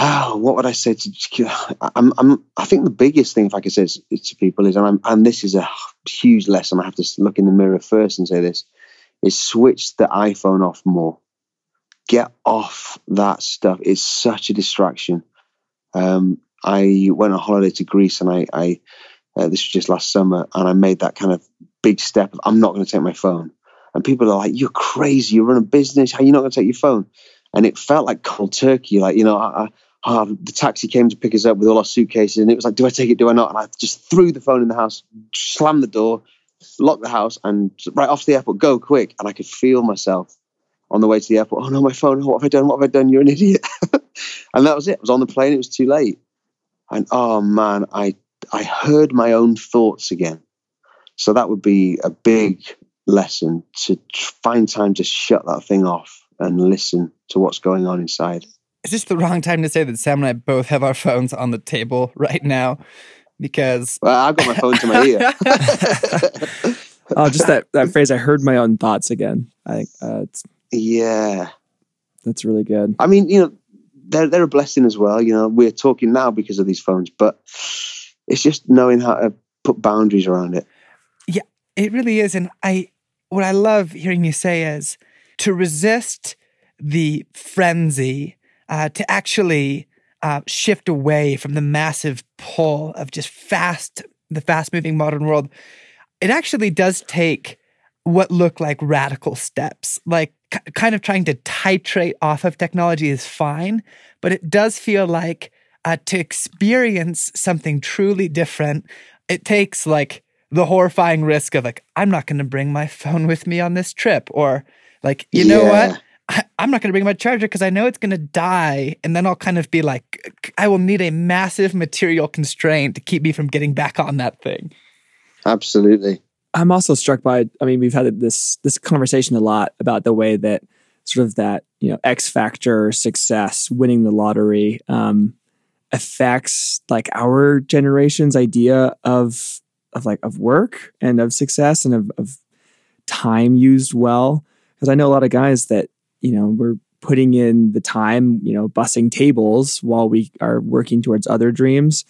Oh, what would I say to? I'm, I'm, I think the biggest thing, if I could say to people, is, and, I'm, and this is a huge lesson. I have to look in the mirror first and say this: is switch the iPhone off more. Get off that stuff. It's such a distraction. Um, I went on holiday to Greece and I, I uh, this was just last summer, and I made that kind of big step of I'm not going to take my phone. And people are like, "You're crazy! You run a business. How are you not going to take your phone?" And it felt like cold turkey. Like you know, I, I, the taxi came to pick us up with all our suitcases, and it was like, "Do I take it? Do I not?" And I just threw the phone in the house, slammed the door, locked the house, and right off to the airport, go quick. And I could feel myself on the way to the airport. Oh no, my phone! What have I done? What have I done? You're an idiot. and that was it. I was on the plane. It was too late. And oh man, I I heard my own thoughts again. So that would be a big lesson to find time to shut that thing off and listen to what's going on inside. Is this the wrong time to say that Sam and I both have our phones on the table right now? because well, I've got my phone to my ear. oh, just that that phrase. I heard my own thoughts again. I uh, yeah, that's really good. I mean, you know, they're they're a blessing as well. You know, we're talking now because of these phones, but it's just knowing how to put boundaries around it. Yeah, it really is. And I, what I love hearing you say is to resist the frenzy, uh, to actually uh, shift away from the massive pull of just fast, the fast moving modern world, it actually does take what look like radical steps. Like kind of trying to titrate off of technology is fine, but it does feel like uh, to experience something truly different, it takes like the horrifying risk of like, I'm not going to bring my phone with me on this trip, or like, you yeah. know what? I, am not going to bring my charger because I know it's going to die. And then I'll kind of be like, I will need a massive material constraint to keep me from getting back on that thing. Absolutely. I'm also struck by, I mean, we've had this, this conversation a lot about the way that sort of that, you know, X factor success, winning the lottery, um, affects like our generation's idea of, of like, of work and of success and of, of time used well. Because I know a lot of guys that you know, we're putting in the time, you know, bussing tables while we are working towards other dreams.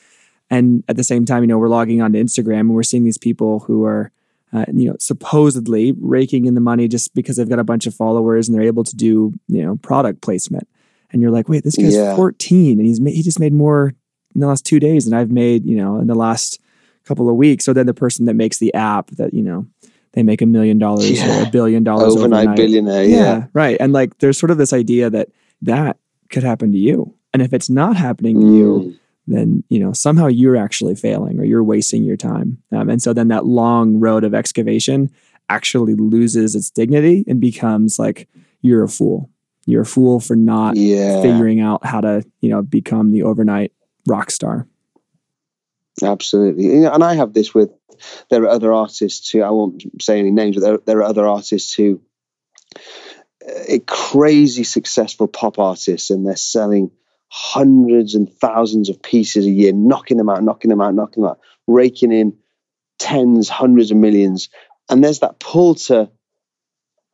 And at the same time, you know, we're logging onto Instagram and we're seeing these people who are, uh, you know, supposedly raking in the money just because they've got a bunch of followers and they're able to do, you know, product placement. And you're like, wait, this guy's yeah. 14 and he's ma- he just made more in the last two days than I've made, you know, in the last couple of weeks. So then the person that makes the app that, you know, they make a million dollars or a billion dollars overnight, overnight. billionaire. Yeah. yeah, right. And like, there's sort of this idea that that could happen to you, and if it's not happening to mm. you, then you know somehow you're actually failing or you're wasting your time. Um, and so then that long road of excavation actually loses its dignity and becomes like you're a fool. You're a fool for not yeah. figuring out how to you know become the overnight rock star. Absolutely, and I have this with. There are other artists who I won't say any names, but there, there are other artists who uh, crazy successful pop artists, and they're selling hundreds and thousands of pieces a year, knocking them out, knocking them out, knocking them out, raking in tens, hundreds of millions. And there's that pull to,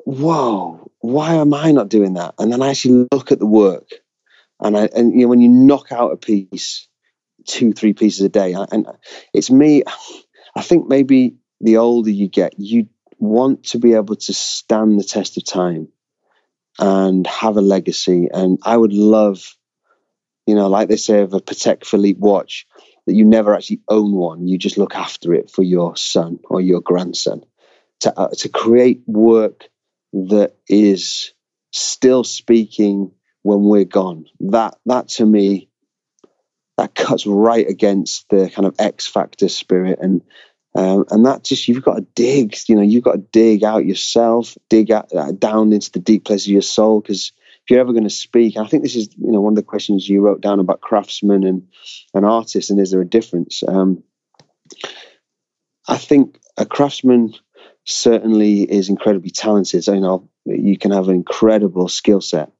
whoa, why am I not doing that? And then I actually look at the work, and I and you know when you knock out a piece, two, three pieces a day, and it's me. I think maybe the older you get, you want to be able to stand the test of time and have a legacy. And I would love, you know, like they say of a Patek Philippe watch, that you never actually own one. You just look after it for your son or your grandson. To uh, to create work that is still speaking when we're gone. That that to me, that cuts right against the kind of X Factor spirit and um, and that just you've got to dig, you know, you've got to dig out yourself, dig out, uh, down into the deep places of your soul. Because if you're ever going to speak, I think this is, you know, one of the questions you wrote down about craftsmen and an artist, and is there a difference? Um, I think a craftsman certainly is incredibly talented. So, you know, you can have an incredible skill set,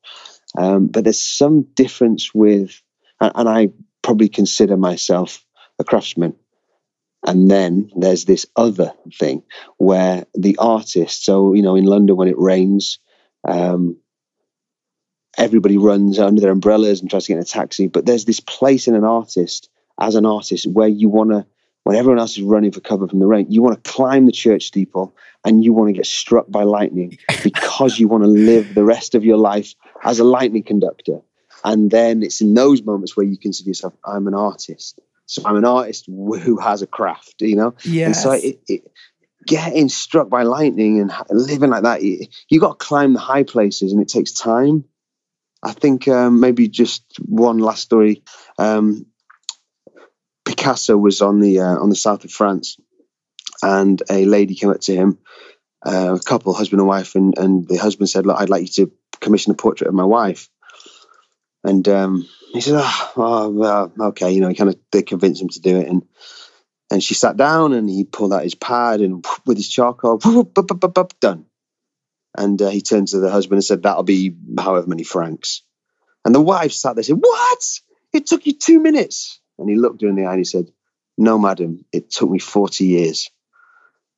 um, but there's some difference with, and, and I probably consider myself a craftsman. And then there's this other thing where the artist, so, you know, in London when it rains, um, everybody runs under their umbrellas and tries to get in a taxi. But there's this place in an artist, as an artist, where you want to, when everyone else is running for cover from the rain, you want to climb the church steeple and you want to get struck by lightning because you want to live the rest of your life as a lightning conductor. And then it's in those moments where you consider yourself, I'm an artist. So I'm an artist who has a craft, you know? Yes. And so it, it, getting struck by lightning and living like that, you, you got to climb the high places and it takes time. I think um, maybe just one last story. Um, Picasso was on the uh, on the south of France, and a lady came up to him, uh, a couple, husband and wife, and, and the husband said, "Look, I'd like you to commission a portrait of my wife." And um, he said, oh, well, okay, you know, he kind of they convinced him to do it, and and she sat down, and he pulled out his pad and with his charcoal, done. And uh, he turned to the husband and said, "That'll be however many francs." And the wife sat there and said, "What? It took you two minutes?" And he looked her in the eye and he said, "No, madam, it took me forty years."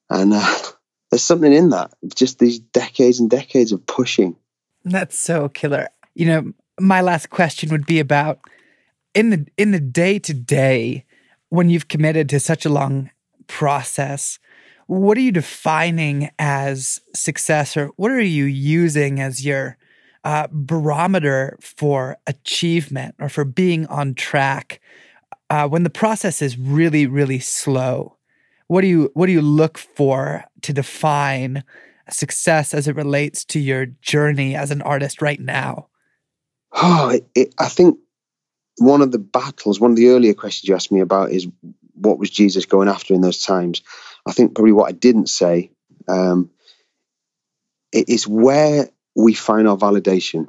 And uh, there's something in that, just these decades and decades of pushing. That's so killer. You know, my last question would be about in the in the day to day when you've committed to such a long process what are you defining as success or what are you using as your uh, barometer for achievement or for being on track uh, when the process is really really slow what do you what do you look for to define success as it relates to your journey as an artist right now Oh, it, it, I think one of the battles, one of the earlier questions you asked me about is what was Jesus going after in those times? I think probably what I didn't say um, it is where we find our validation.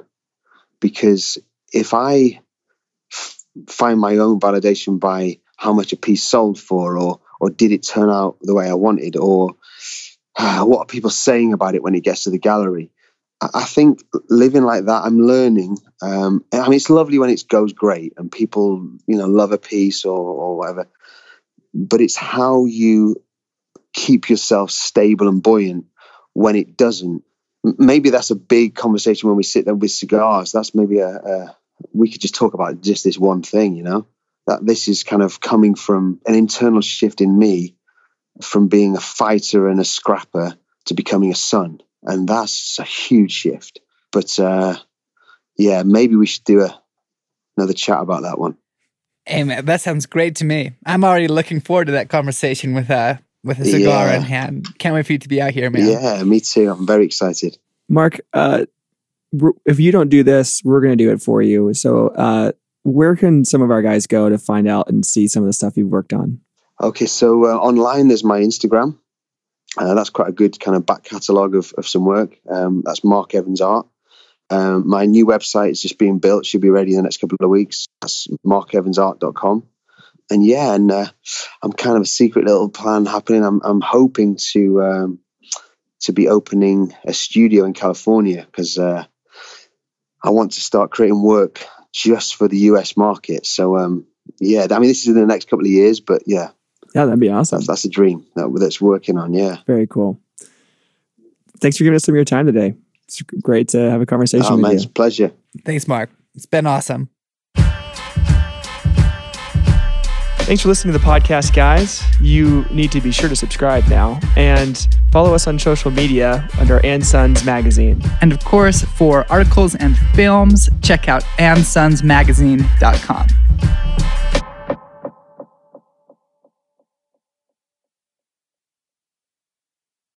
Because if I f- find my own validation by how much a piece sold for, or or did it turn out the way I wanted, or uh, what are people saying about it when it gets to the gallery? I think living like that, I'm learning. Um, I mean, it's lovely when it goes great and people, you know, love a piece or, or whatever. But it's how you keep yourself stable and buoyant when it doesn't. Maybe that's a big conversation when we sit there with cigars. That's maybe a, a we could just talk about just this one thing, you know. That this is kind of coming from an internal shift in me, from being a fighter and a scrapper to becoming a son and that's a huge shift. But uh, yeah, maybe we should do a, another chat about that one. Hey man, that sounds great to me. I'm already looking forward to that conversation with uh, with a cigar yeah. in hand. Can't wait for you to be out here, man. Yeah, me too. I'm very excited. Mark, uh, if you don't do this, we're going to do it for you. So, uh, where can some of our guys go to find out and see some of the stuff you've worked on? Okay, so uh, online there's my Instagram, uh, that's quite a good kind of back catalogue of, of some work. Um, that's Mark Evans Art. Um, my new website is just being built, should be ready in the next couple of weeks. That's markevansart.com. and yeah, and uh, I'm kind of a secret little plan happening. I'm I'm hoping to um, to be opening a studio in California because uh, I want to start creating work just for the US market. So um, yeah, I mean this is in the next couple of years, but yeah, Yeah, that'd be awesome. that's that's a dream that that's working on. Yeah. Very cool. Thanks for giving us some of your time today. It's great to have a conversation Oh with man, you. it's a pleasure. Thanks, Mark. It's been awesome. Thanks for listening to the podcast, guys. You need to be sure to subscribe now and follow us on social media under And Sons Magazine. And of course, for articles and films, check out andsonsmagazine.com.